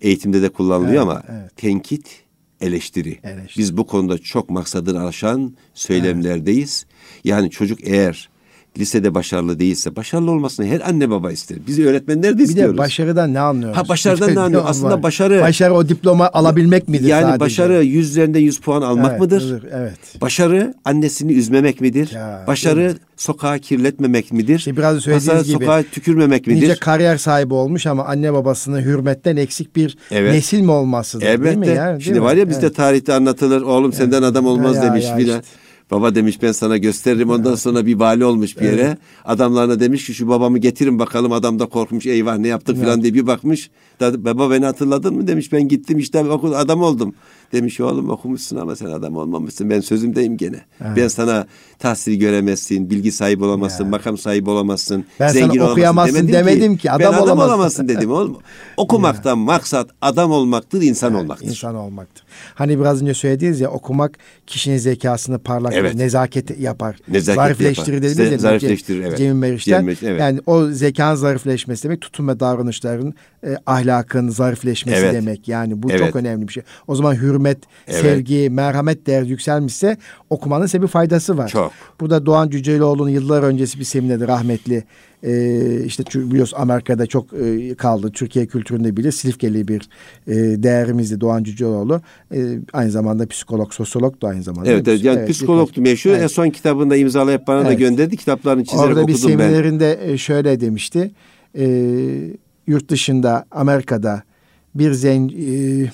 Speaker 2: eğitimde de kullanılıyor
Speaker 1: Evet,
Speaker 2: ama
Speaker 1: evet.
Speaker 2: tenkit, eleştiri.
Speaker 1: Eleştiri.
Speaker 2: Biz bu konuda çok maksadını aşan söylemlerdeyiz. Yani çocuk eğer lisede başarılı değilse başarılı olmasını her anne baba ister. Biz öğretmenler de
Speaker 1: bir
Speaker 2: istiyoruz.
Speaker 1: de başarıdan ne anlıyoruz?
Speaker 2: Ha, başarıdan ne anlıyor? Aslında başarı-
Speaker 1: Başarı o diploma alabilmek midir
Speaker 2: yani
Speaker 1: sadece?
Speaker 2: başarı yüz üzerinde yüz puan almak
Speaker 1: Evet,
Speaker 2: mıdır?
Speaker 1: Evet.
Speaker 2: Başarı annesini üzmemek midir?
Speaker 1: Ya,
Speaker 2: Başarı sokağa kirletmemek midir?
Speaker 1: İşte biraz da söylediğiniz
Speaker 2: Başarı
Speaker 1: gibi.
Speaker 2: sokağa tükürmemek midir?
Speaker 1: Nice kariyer sahibi olmuş ama anne babasını hürmetten eksik bir
Speaker 2: Evet.
Speaker 1: nesil mi olmasıdır değil mi?
Speaker 2: Elbette.
Speaker 1: ya? Değil
Speaker 2: Şimdi
Speaker 1: mi?
Speaker 2: var ya bizde
Speaker 1: Evet.
Speaker 2: tarihte anlatılır. Oğlum senden adam olmaz
Speaker 1: Ya,
Speaker 2: demiş
Speaker 1: ya
Speaker 2: filan.
Speaker 1: işte.
Speaker 2: Baba demiş ben sana gösteririm. Ondan sonra bir vali olmuş bir yere. Adamlarına demiş ki şu babamı getirin bakalım. Adam da korkmuş eyvah ne yaptık filan diye bir bakmış. Da, baba beni hatırladın mı demiş. Ben gittim işte okul adam oldum. Demiş oğlum okumuşsun ama sen adam olmamışsın. Ben sözümdeyim gene. Ben sana tahsil göremezsin, bilgi sahibi olamazsın, makam sahibi olamazsın,
Speaker 1: Ben sana
Speaker 2: zengin olamazsın
Speaker 1: okuyamazsın demedim ki, adam
Speaker 2: ben adam
Speaker 1: olamazsın.
Speaker 2: olamazsın dedim oğlum. [laughs] Okumaktan maksat adam olmaktır, insan olmaktır.
Speaker 1: İnsan olmaktır. Hani biraz önce söylediğiniz ya okumak kişinin zekasını parlak,
Speaker 2: Evet.
Speaker 1: nezaket yapar.
Speaker 2: Nezaket
Speaker 1: zarifleştirir
Speaker 2: yapar.
Speaker 1: dediniz ya.
Speaker 2: Zarifleştirir, evet.
Speaker 1: Cemil Meriç'ten.
Speaker 2: Cemil evet.
Speaker 1: Yani o zekanın zarifleşmesi demek tutum ve davranışların e, ahlakın zarifleşmesi
Speaker 2: Evet.
Speaker 1: demek. Yani bu
Speaker 2: Evet.
Speaker 1: çok önemli bir şey. O zaman hürmet,
Speaker 2: Evet.
Speaker 1: sevgi, merhamet değeri yükselmişse okumanın size bir faydası var.
Speaker 2: Çok.
Speaker 1: Burada Doğan Cüceloğlu'nun yıllar öncesi bir seminerde rahmetli e, işte biliyorsun Amerika'da çok e, kaldı. Türkiye kültüründe bile Silifkeli bir e, değerimizdi Doğan Cüceloğlu. E, aynı zamanda psikolog, sosyolog da aynı zamanda.
Speaker 2: Evet, evet yani
Speaker 1: Evet,
Speaker 2: psikologtu meşhur.
Speaker 1: Evet.
Speaker 2: En son kitabında imzalayıp bana da
Speaker 1: Evet.
Speaker 2: gönderdi. Kitaplarını çizerek
Speaker 1: Orada bir
Speaker 2: okudum ben.
Speaker 1: seminerinde e, şöyle demişti. E, yurt dışında Amerika'da bir zen e,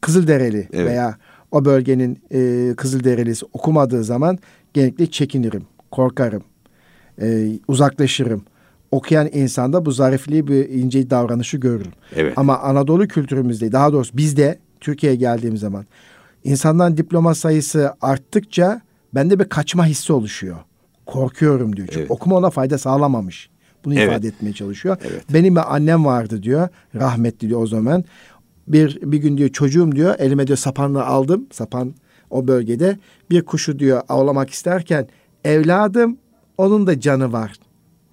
Speaker 1: Kızıldereli
Speaker 2: Evet.
Speaker 1: veya o bölgenin e, Kızılderilisi okumadığı zaman genellikle çekinirim, korkarım, e, uzaklaşırım. Okuyan insanda bu zarifliği bir ince davranışı görürüm.
Speaker 2: Evet.
Speaker 1: Ama Anadolu kültürümüzde daha doğrusu bizde Türkiye'ye geldiğim zaman insanların diploma sayısı arttıkça bende bir kaçma hissi oluşuyor. Korkuyorum diyor. Çünkü
Speaker 2: Evet.
Speaker 1: okuma ona fayda sağlamamış. Bunu
Speaker 2: Evet.
Speaker 1: ifade etmeye çalışıyor.
Speaker 2: Evet.
Speaker 1: Benim bir annem vardı diyor. Rahmetli diyor o zaman. Bir, bir gün diyor çocuğum diyor elime diyor sapanla aldım. Sapan o bölgede. Bir kuşu diyor avlamak isterken evladım onun da canı var.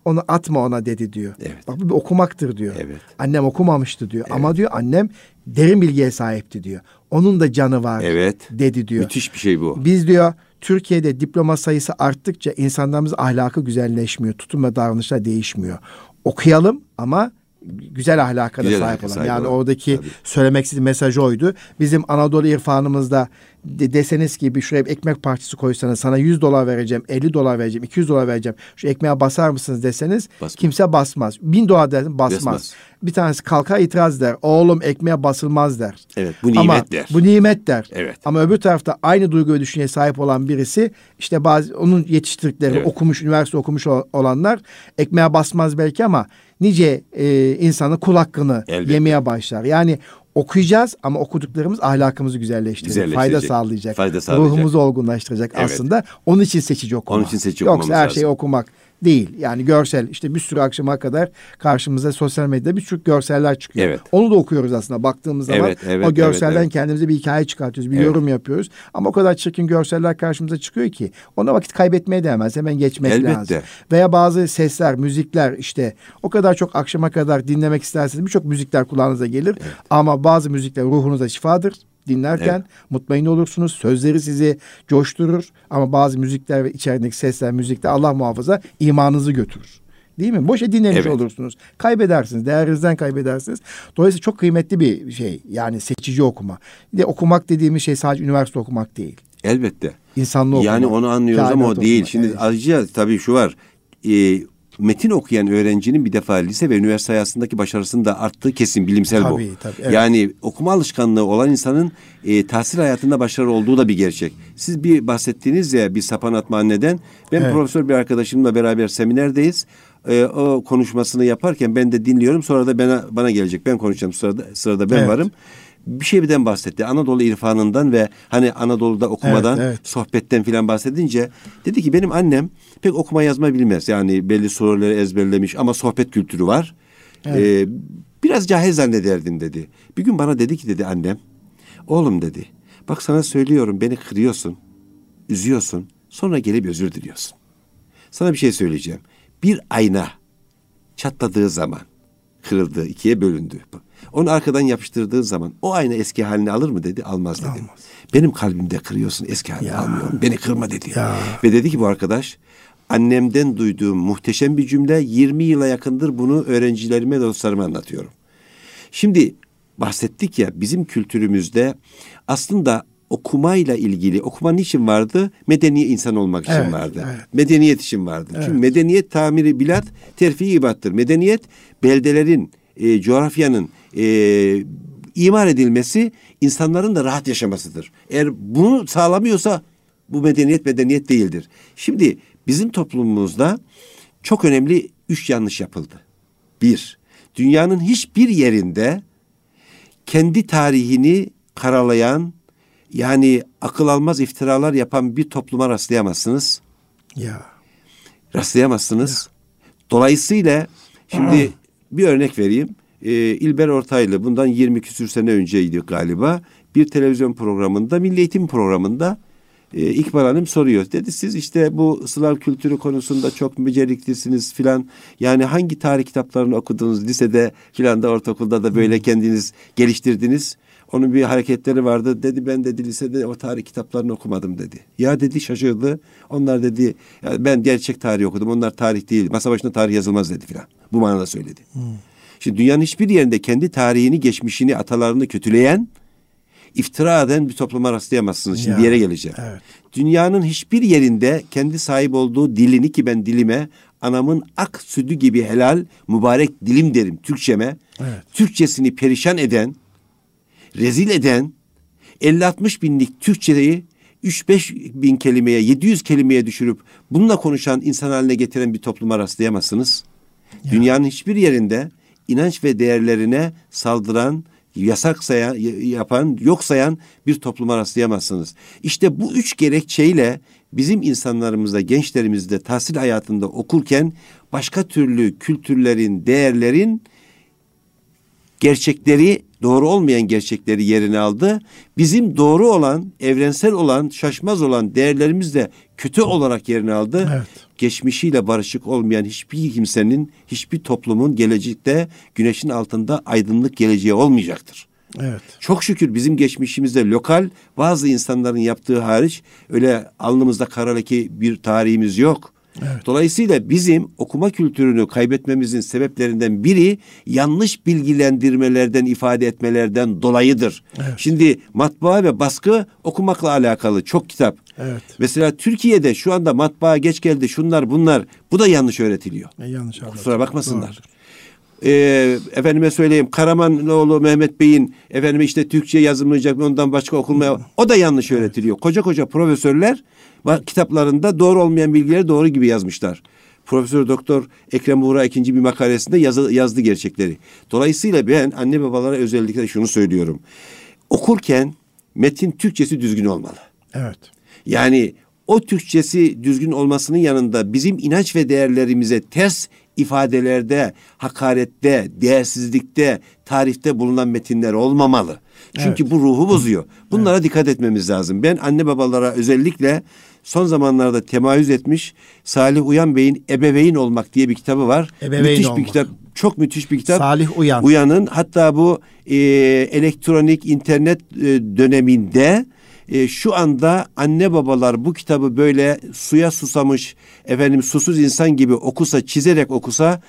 Speaker 1: Onu atma ona dedi diyor.
Speaker 2: Evet.
Speaker 1: Bak bu bir okumaktır diyor.
Speaker 2: Evet.
Speaker 1: Annem okumamıştı diyor. Ama diyor annem derin bilgiye sahipti diyor. Onun da canı var
Speaker 2: Evet.
Speaker 1: dedi diyor.
Speaker 2: Müthiş bir şey bu.
Speaker 1: Biz diyor Türkiye'de diploma sayısı arttıkça insanlarımız ahlakı güzelleşmiyor. Tutum ve davranışlar değişmiyor. Okuyalım ama güzel ahlaka da
Speaker 2: Güzel
Speaker 1: sahip
Speaker 2: sahip
Speaker 1: Yani
Speaker 2: olalım.
Speaker 1: oradaki
Speaker 2: Tabii.
Speaker 1: söylemek istediğim mesaj oydu. Bizim Anadolu irfanımızda de deseniz ki bir şuraya bir ekmek parçası koysanız sana 100 dolar vereceğim, 50 dolar vereceğim, 200 dolar vereceğim. Şu ekmeğe basar mısınız deseniz
Speaker 2: Basmaz.
Speaker 1: kimse basmaz. 1000 dolar dersin basmaz.
Speaker 2: Basmaz.
Speaker 1: Bir tanesi kalkar itiraz der. Oğlum ekmeğe basılmaz der.
Speaker 2: Evet, bu
Speaker 1: Ama
Speaker 2: nimet der.
Speaker 1: Bu nimet der.
Speaker 2: Evet.
Speaker 1: Ama öbür tarafta aynı duygu ve düşünceye sahip olan birisi işte bazı onun yetiştirdikleri
Speaker 2: Evet.
Speaker 1: okumuş, üniversite okumuş ol- olanlar ekmeğe basmaz belki ama nice e, insanın kul hakkını
Speaker 2: Elbette.
Speaker 1: yemeye başlar. Yani okuyacağız ama okuduklarımız ahlakımızı güzelleştirecek, fayda sağlayacak,
Speaker 2: fayda sağlayacak.
Speaker 1: ruhumuzu olgunlaştıracak
Speaker 2: Evet.
Speaker 1: aslında. Onun için seçici okuma.
Speaker 2: Onun için seçici
Speaker 1: Yoksa her
Speaker 2: lazım.
Speaker 1: şeyi okumak değil. Yani görsel işte bir sürü akşama kadar karşımıza sosyal medyada bir sürü görseller çıkıyor.
Speaker 2: Evet.
Speaker 1: Onu da okuyoruz aslında baktığımız zaman.
Speaker 2: Evet, evet,
Speaker 1: o görselden
Speaker 2: evet, evet.
Speaker 1: kendimize bir hikaye çıkartıyoruz, bir
Speaker 2: Evet.
Speaker 1: yorum yapıyoruz. Ama o kadar çirkin görseller karşımıza çıkıyor ki ona vakit kaybetmeye değmez. Hemen geçmek
Speaker 2: Elbette.
Speaker 1: lazım. Veya bazı sesler, müzikler işte o kadar çok akşama kadar dinlemek isterseniz birçok müzikler kulağınıza gelir. Ama bazı müzikler ruhunuza şifadır. Dinlerken
Speaker 2: Evet.
Speaker 1: mutmain olursunuz. Sözleri sizi coşturur. Ama bazı müzikler ve içerideki sesler, müzikler Allah muhafaza imanınızı götürür. Değil mi? Boşa dinlemiş
Speaker 2: Evet.
Speaker 1: olursunuz. Kaybedersiniz. Değerinizden kaybedersiniz. Dolayısıyla çok kıymetli bir şey. Yani seçici okuma. Bir de okumak dediğimiz şey sadece üniversite okumak değil.
Speaker 2: Elbette.
Speaker 1: İnsanlığı okumak.
Speaker 2: Yani onu anlıyoruz ama o değil.
Speaker 1: okumak.
Speaker 2: Şimdi
Speaker 1: Evet.
Speaker 2: ayrıca tabii şu var. E, metin okuyan öğrencinin bir defa lise ve üniversite hayatındaki başarısının da arttığı kesin bilimsel bu.
Speaker 1: Tabii, tabii, evet.
Speaker 2: Yani okuma alışkanlığı olan insanın e, tahsil hayatında başarılı olduğu da bir gerçek. Siz bir bahsettiğiniz ya bir sapan atma anneden. Ben
Speaker 1: Evet.
Speaker 2: profesör bir arkadaşımla beraber seminerdeyiz. E, o konuşmasını yaparken ben de dinliyorum. Sonra da bana, bana gelecek. Ben konuşacağım sırada, sırada ben
Speaker 1: Evet.
Speaker 2: varım. Bir şeyden bahsetti. Anadolu irfanından ve hani Anadolu'da okumadan,
Speaker 1: Evet, evet.
Speaker 2: sohbetten filan bahsedince dedi ki benim annem pek okuma yazma bilmez. Yani belli soruları ezberlemiş ama sohbet kültürü var. Ee, biraz cahil zannederdim dedi. Bir gün bana dedi ki dedi annem, oğlum dedi. Bak sana söylüyorum beni kırıyorsun, üzüyorsun. Sonra gelip özür diliyorsun. Sana bir şey söyleyeceğim. Bir ayna çatladığı zaman kırıldı, ikiye bölündü. Onu arkadan yapıştırdığın zaman o ayna eski halini alır mı dedi, almaz dedim. Benim kalbimde kırıyorsun, eski halini almıyorum. Beni kırma dedi.
Speaker 1: Ya.
Speaker 2: Ve dedi ki bu arkadaş, annemden duyduğum muhteşem bir cümle 20 yıla yakındır bunu öğrencilerime, dostlarıma anlatıyorum. Şimdi bahsettik ya bizim kültürümüzde aslında okumayla ilgili okuma niçin vardı? Medeni insan olmak için
Speaker 1: Evet,
Speaker 2: vardı.
Speaker 1: evet.
Speaker 2: Medeniyet için vardı. Çünkü medeniyet tamiri bilat terfi ibattır. Medeniyet beldelerin, e, coğrafyanın e, imar edilmesi insanların da rahat yaşamasıdır. Eğer bunu sağlamıyorsa bu medeniyet medeniyet değildir. Şimdi bizim toplumumuzda çok önemli üç yanlış yapıldı. Bir, dünyanın hiçbir yerinde kendi tarihini karalayan yani akıl almaz iftiralar yapan bir topluma rastlayamazsınız.
Speaker 1: Ya.
Speaker 2: Rastlayamazsınız. Dolayısıyla şimdi bir örnek vereyim. Ee, İlber Ortaylı bundan 20 küsür sene önceydi galiba. Bir televizyon programında, milli eğitim programında e, İkbal Hanım soruyor. Dedi siz işte bu Slav kültürü konusunda çok beceriklisiniz filan. Yani hangi tarih kitaplarını okudunuz lisede filan da ortaokulda da böyle kendiniz geliştirdiniz. Onun bir hareketleri vardı. Dedi ben dedi lisede o tarih kitaplarını okumadım dedi. Ya dedi şaşırdı. Onlar dedi "Ya ben gerçek tarih okudum. Onlar tarih değil. Masa başında tarih yazılmaz dedi filan. Bu manada söyledi. Şimdi dünyanın hiçbir yerinde kendi tarihini, geçmişini, atalarını kötüleyen, iftira eden bir topluma rastlayamazsınız. Şimdi
Speaker 1: Ya,
Speaker 2: bir yere geleceğim.
Speaker 1: evet.
Speaker 2: Dünyanın hiçbir yerinde kendi sahip olduğu dilini ki ben dilime anamın ak sütü gibi helal mübarek dilim derim Türkçeme.
Speaker 1: Evet.
Speaker 2: Türkçesini perişan eden, rezil eden 50-60 binlik Türkçeyi 3-5 bin kelimeye, 700 kelimeye düşürüp bununla konuşan insan haline getiren bir topluma rastlayamazsınız. Dünyanın hiçbir yerinde inanç ve değerlerine saldıran, yasak sayan, yapan, yok sayan bir topluma rastlayamazsınız. İşte bu üç gerekçeyle bizim insanlarımızda, gençlerimizde tahsil hayatında okurken başka türlü kültürlerin, değerlerin gerçekleri doğru olmayan gerçekleri yerine aldı. Bizim doğru olan, evrensel olan, şaşmaz olan değerlerimiz de kötü olarak yerini aldı.
Speaker 1: Evet.
Speaker 2: Geçmişiyle barışık olmayan hiçbir kimsenin, hiçbir toplumun gelecekte güneşin altında aydınlık geleceği olmayacaktır.
Speaker 1: Evet.
Speaker 2: Çok şükür bizim geçmişimizde lokal bazı insanların yaptığı hariç öyle alnımızda kara leke bir tarihimiz yok. Dolayısıyla bizim okuma kültürünü kaybetmemizin sebeplerinden biri yanlış bilgilendirmelerden, ifade etmelerden dolayıdır. Şimdi matbaa ve baskı okumakla alakalı çok kitap.
Speaker 1: Evet.
Speaker 2: Mesela Türkiye'de şu anda matbaa geç geldi şunlar bunlar bu da yanlış öğretiliyor.
Speaker 1: E, yanlış anladım.
Speaker 2: Kusura bakmasınlar.
Speaker 1: Doğrudur.
Speaker 2: Ee, efendime söyleyeyim Karamanoğlu Mehmet Bey'in efendime işte Türkçe yazılmayacak ondan başka okunmaya o da yanlış öğretiliyor. Koca koca profesörler kitaplarında doğru olmayan bilgileri doğru gibi yazmışlar. Profesör Doktor Ekrem Buğra ikinci bir makalesinde yazı, yazdı gerçekleri. Dolayısıyla ben anne babalara özellikle şunu söylüyorum. Okurken metin Türkçesi düzgün olmalı.
Speaker 1: Evet.
Speaker 2: Yani o Türkçesi düzgün olmasının yanında bizim inanç ve değerlerimize ters ifadelerde, hakarette, değersizlikte, tarifte bulunan metinler olmamalı. Çünkü evet. bu ruhu bozuyor. Bunlara evet. dikkat etmemiz lazım. Ben anne babalara özellikle son zamanlarda temayüz etmiş Salih Uyan Bey'in Ebeveyn Olmak diye bir kitabı var.
Speaker 1: Ebeveyn
Speaker 2: müthiş
Speaker 1: olmak.
Speaker 2: bir kitap. Çok müthiş bir kitap.
Speaker 1: Salih Uyan.
Speaker 2: Uyan'ın hatta bu e, elektronik internet e, döneminde e, şu anda anne babalar bu kitabı böyle suya susamış efendim susuz insan gibi okusa çizerek okusa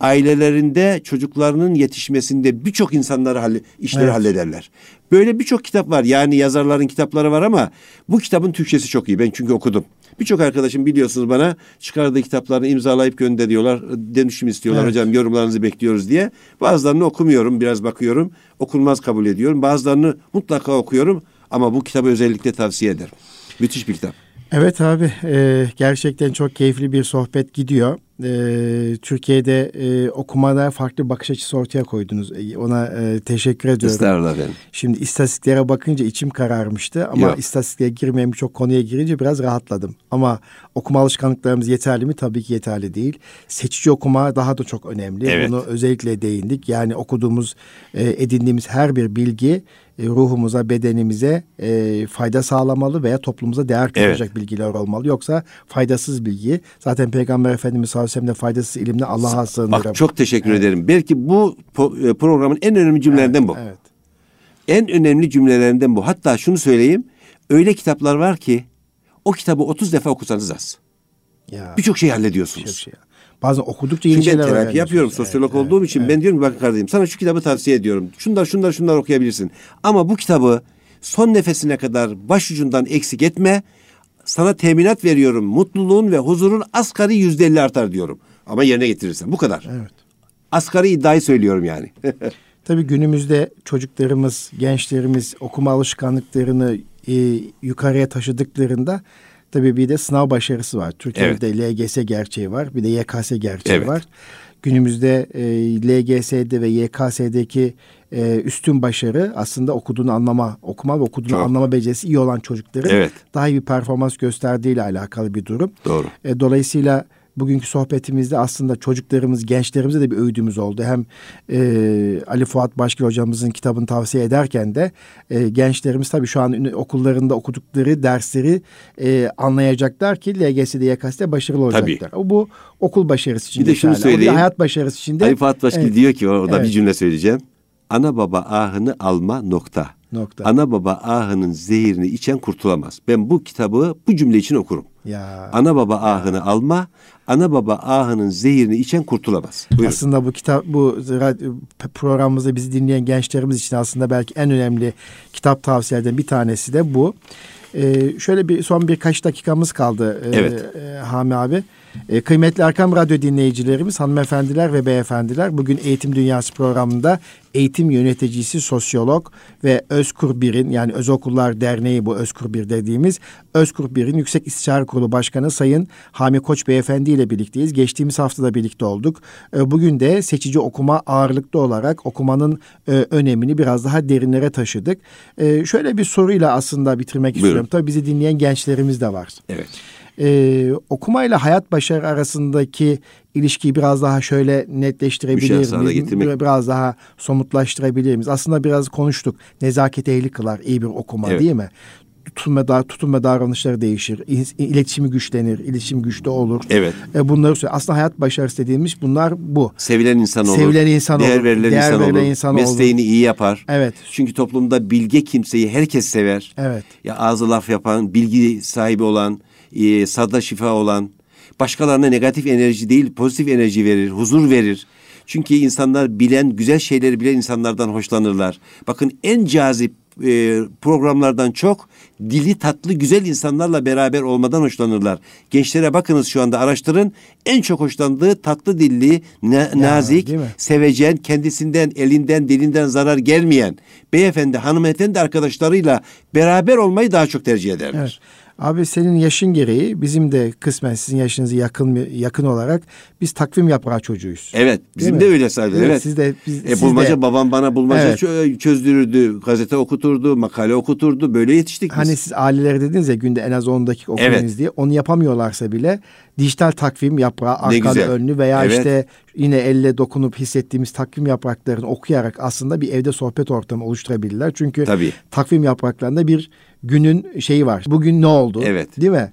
Speaker 2: ailelerinde çocuklarının yetişmesinde birçok insanları halle, işleri evet. hallederler. Böyle birçok kitap var. Yani yazarların kitapları var ama bu kitabın Türkçesi çok iyi. Ben çünkü okudum. Birçok arkadaşım biliyorsunuz bana çıkardığı kitaplarını imzalayıp gönderiyorlar. Dönüşüm istiyorlar evet. hocam yorumlarınızı bekliyoruz diye. Bazılarını okumuyorum biraz bakıyorum. Okunmaz kabul ediyorum. Bazılarını mutlaka okuyorum ama bu kitabı özellikle tavsiye ederim. Müthiş bir kitap.
Speaker 1: Evet abi e, gerçekten çok keyifli bir sohbet gidiyor. E, Türkiye'de e, okumada farklı bakış açısı ortaya koydunuz. E, ona e, teşekkür ediyorum.
Speaker 2: Estağfurullah efendim.
Speaker 1: Şimdi istatistiklere bakınca içim kararmıştı ama Yok. istatistiklere girmeyen birçok konuya girince biraz rahatladım. Ama okuma alışkanlıklarımız yeterli mi? Tabii ki yeterli değil. Seçici okuma daha da çok önemli. Evet. Bunu özellikle değindik. Yani okuduğumuz, e, edindiğimiz her bir bilgi e, ruhumuza, bedenimize e, fayda sağlamalı veya toplumumuza değer katacak evet. bilgiler olmalı. Yoksa faydasız bilgi. Zaten Peygamber Efendimiz de faydasız ilimle Allah'a sığınırım.
Speaker 2: Bak çok teşekkür evet. ederim. Belki bu e, programın en önemli cümlelerinden
Speaker 1: evet,
Speaker 2: bu.
Speaker 1: Evet.
Speaker 2: En önemli cümlelerinden bu. Hatta şunu söyleyeyim. Öyle kitaplar var ki o kitabı 30 defa okusanız az. Birçok şey hallediyorsunuz. Birçok şey.
Speaker 1: Bazen okudukça yeni
Speaker 2: şeyler terapi yapıyorum sosyolog evet, olduğum için. Evet. Ben diyorum ki bak kardeşim sana şu kitabı tavsiye ediyorum. Şunlar şunlar şunlar okuyabilirsin. Ama bu kitabı son nefesine kadar başucundan eksik etme. Sana teminat veriyorum. Mutluluğun ve huzurun asgari yüzde elli artar diyorum. Ama yerine getirirsen. Bu kadar.
Speaker 1: Evet.
Speaker 2: Asgari iddiayı söylüyorum yani. [laughs]
Speaker 1: Tabii günümüzde çocuklarımız, gençlerimiz okuma alışkanlıklarını e, yukarıya taşıdıklarında Tabii bir de sınav başarısı var. Türkiye'de evet. LGS gerçeği var. Bir de YKS gerçeği evet. var. Günümüzde e, LGS'de ve YKS'deki e, üstün başarı aslında okuduğunu anlama, okuma ve okuduğunu Çok. anlama becerisi iyi olan çocukların evet. daha iyi bir performans gösterdiğiyle alakalı bir durum.
Speaker 2: Doğru.
Speaker 1: E, dolayısıyla bugünkü sohbetimizde aslında çocuklarımız, gençlerimize de bir öğüdümüz oldu. Hem e, Ali Fuat Başkil hocamızın kitabını tavsiye ederken de e, gençlerimiz tabii şu an okullarında okudukları dersleri e, anlayacaklar ki LGS'de, YKS'de başarılı olacaklar. Tabii. Bu okul başarısı için
Speaker 2: Bir de şunu hala. söyleyeyim.
Speaker 1: Hayat başarısı için de.
Speaker 2: Ali Fuat Başkil evet. diyor ki orada evet. bir cümle söyleyeceğim. Ana baba ahını alma nokta.
Speaker 1: Nokta.
Speaker 2: Ana baba ahının zehirini içen kurtulamaz. Ben bu kitabı bu cümle için okurum.
Speaker 1: Ya.
Speaker 2: Ana baba ahını alma, ana baba ahının zehirini içen kurtulamaz.
Speaker 1: Buyurun. Aslında bu kitap bu programımızda bizi dinleyen gençlerimiz için aslında belki en önemli kitap tavsiyelerden bir tanesi de bu. Ee, şöyle bir son birkaç dakikamız kaldı
Speaker 2: e, evet.
Speaker 1: e, Hami abi. E, kıymetli Erkam Radyo dinleyicilerimiz, hanımefendiler ve beyefendiler bugün Eğitim Dünyası programında eğitim yöneticisi sosyolog ve Özkur Bir'in yani Özokullar Derneği bu Özkur Bir dediğimiz Özkur Bir'in Yüksek İstişare Kurulu Başkanı Sayın Hami Koç Beyefendi ile birlikteyiz. Geçtiğimiz haftada birlikte olduk. E, bugün de seçici okuma ağırlıklı olarak okumanın e, önemini biraz daha derinlere taşıdık. E, şöyle bir soruyla aslında bitirmek Buyurun. istiyorum. Tabii bizi dinleyen gençlerimiz de var.
Speaker 2: Evet
Speaker 1: e, okumayla hayat başarı arasındaki ilişkiyi biraz daha şöyle netleştirebilir miyiz? Biraz daha somutlaştırabilir miyiz? Aslında biraz konuştuk. Nezaket ehli kılar iyi bir okuma evet. değil mi? tutum ve, tutum ve davranışları değişir. İletişimi güçlenir, iletişim güçlü olur.
Speaker 2: Evet.
Speaker 1: E, bunları söylüyor. Aslında hayat başarısı dediğimiz bunlar bu.
Speaker 2: Sevilen insan olur.
Speaker 1: Sevilen insan
Speaker 2: değer
Speaker 1: olur.
Speaker 2: Verilen değer insan verilen olur. insan Mesleğini olur. iyi yapar.
Speaker 1: Evet.
Speaker 2: Çünkü toplumda bilge kimseyi herkes sever.
Speaker 1: Evet.
Speaker 2: Ya ağzı laf yapan, bilgi sahibi olan, e, sadda şifa olan, başkalarına negatif enerji değil pozitif enerji verir, huzur verir. Çünkü insanlar bilen, güzel şeyleri bilen insanlardan hoşlanırlar. Bakın en cazip e, programlardan çok dili tatlı güzel insanlarla beraber olmadan hoşlanırlar. Gençlere bakınız şu anda araştırın. En çok hoşlandığı tatlı dilli, na, ya, nazik, sevecen, kendisinden, elinden, dilinden zarar gelmeyen beyefendi, hanımefendi arkadaşlarıyla beraber olmayı daha çok tercih ederler.
Speaker 1: Evet. Abi senin yaşın gereği bizim de kısmen sizin yaşınızı yakın yakın olarak biz takvim yaprağı çocuğuyuz.
Speaker 2: Evet, bizim
Speaker 1: Değil
Speaker 2: de
Speaker 1: mi?
Speaker 2: öyle sayılır.
Speaker 1: Evet,
Speaker 2: Evet.
Speaker 1: siz de- biz-
Speaker 2: e,
Speaker 1: siz
Speaker 2: bulmaca
Speaker 1: de-
Speaker 2: babam bana bulmaca
Speaker 1: Evet.
Speaker 2: çö- çözdürürdü, gazete okuturdu, makale okuturdu. Böyle yetiştik biz.
Speaker 1: Hani siz aileleri dediniz ya günde en az 10 dakika okuyunuz
Speaker 2: Evet.
Speaker 1: diye. Onu yapamıyorlarsa bile dijital takvim yaprağı arkalı önlü veya
Speaker 2: Evet.
Speaker 1: işte yine elle dokunup hissettiğimiz takvim yapraklarını okuyarak aslında bir evde sohbet ortamı oluşturabilirler. Çünkü
Speaker 2: Tabii.
Speaker 1: takvim yapraklarında bir günün şeyi var. Bugün ne oldu?
Speaker 2: Evet.
Speaker 1: Değil mi?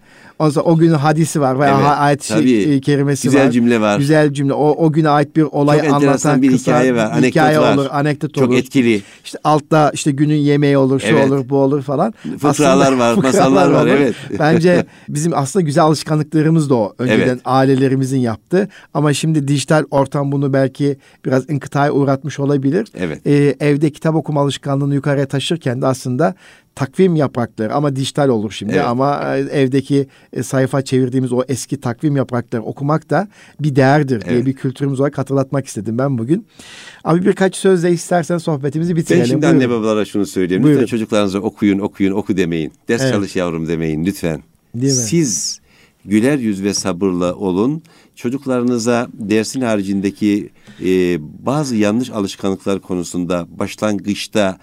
Speaker 1: Sonra o günün hadisi var veya
Speaker 2: Evet,
Speaker 1: ayet-i
Speaker 2: tabii.
Speaker 1: şi- kerimesi
Speaker 2: Güzel
Speaker 1: var.
Speaker 2: cümle var.
Speaker 1: Güzel cümle. O, o güne ait bir olay
Speaker 2: Çok
Speaker 1: anlatan
Speaker 2: bir
Speaker 1: kısa
Speaker 2: hikaye var, anekdot
Speaker 1: hikaye
Speaker 2: var.
Speaker 1: olur, anekdot
Speaker 2: Çok
Speaker 1: olur.
Speaker 2: etkili.
Speaker 1: İşte altta işte günün yemeği olur, şu
Speaker 2: Evet.
Speaker 1: olur, bu olur falan.
Speaker 2: Fıkralar var, masallar var, evet. [laughs]
Speaker 1: Bence bizim aslında güzel alışkanlıklarımız da o. Önceden
Speaker 2: Evet.
Speaker 1: ailelerimizin yaptığı. Ama şimdi dijital ortam bunu belki biraz inkıtaya uğratmış olabilir.
Speaker 2: Evet.
Speaker 1: Ee, evde kitap okuma alışkanlığını yukarıya taşırken de aslında takvim yaprakları ama dijital olur şimdi
Speaker 2: Evet.
Speaker 1: ama e, evdeki e, sayfa çevirdiğimiz o eski takvim yaprakları okumak da bir değerdir diye
Speaker 2: Evet.
Speaker 1: bir kültürümüz olarak hatırlatmak istedim ben bugün. Abi birkaç sözle istersen sohbetimizi
Speaker 2: Ben
Speaker 1: bitirelim.
Speaker 2: şimdi
Speaker 1: Buyurun.
Speaker 2: anne babalara şunu söyleyeyim.
Speaker 1: Buyurun.
Speaker 2: Lütfen çocuklarınıza okuyun, okuyun, oku demeyin. Ders
Speaker 1: Evet.
Speaker 2: çalış yavrum demeyin lütfen.
Speaker 1: Değil mi?
Speaker 2: Siz güler yüz ve sabırla olun. Çocuklarınıza dersin haricindeki e, bazı yanlış alışkanlıklar konusunda başlangıçta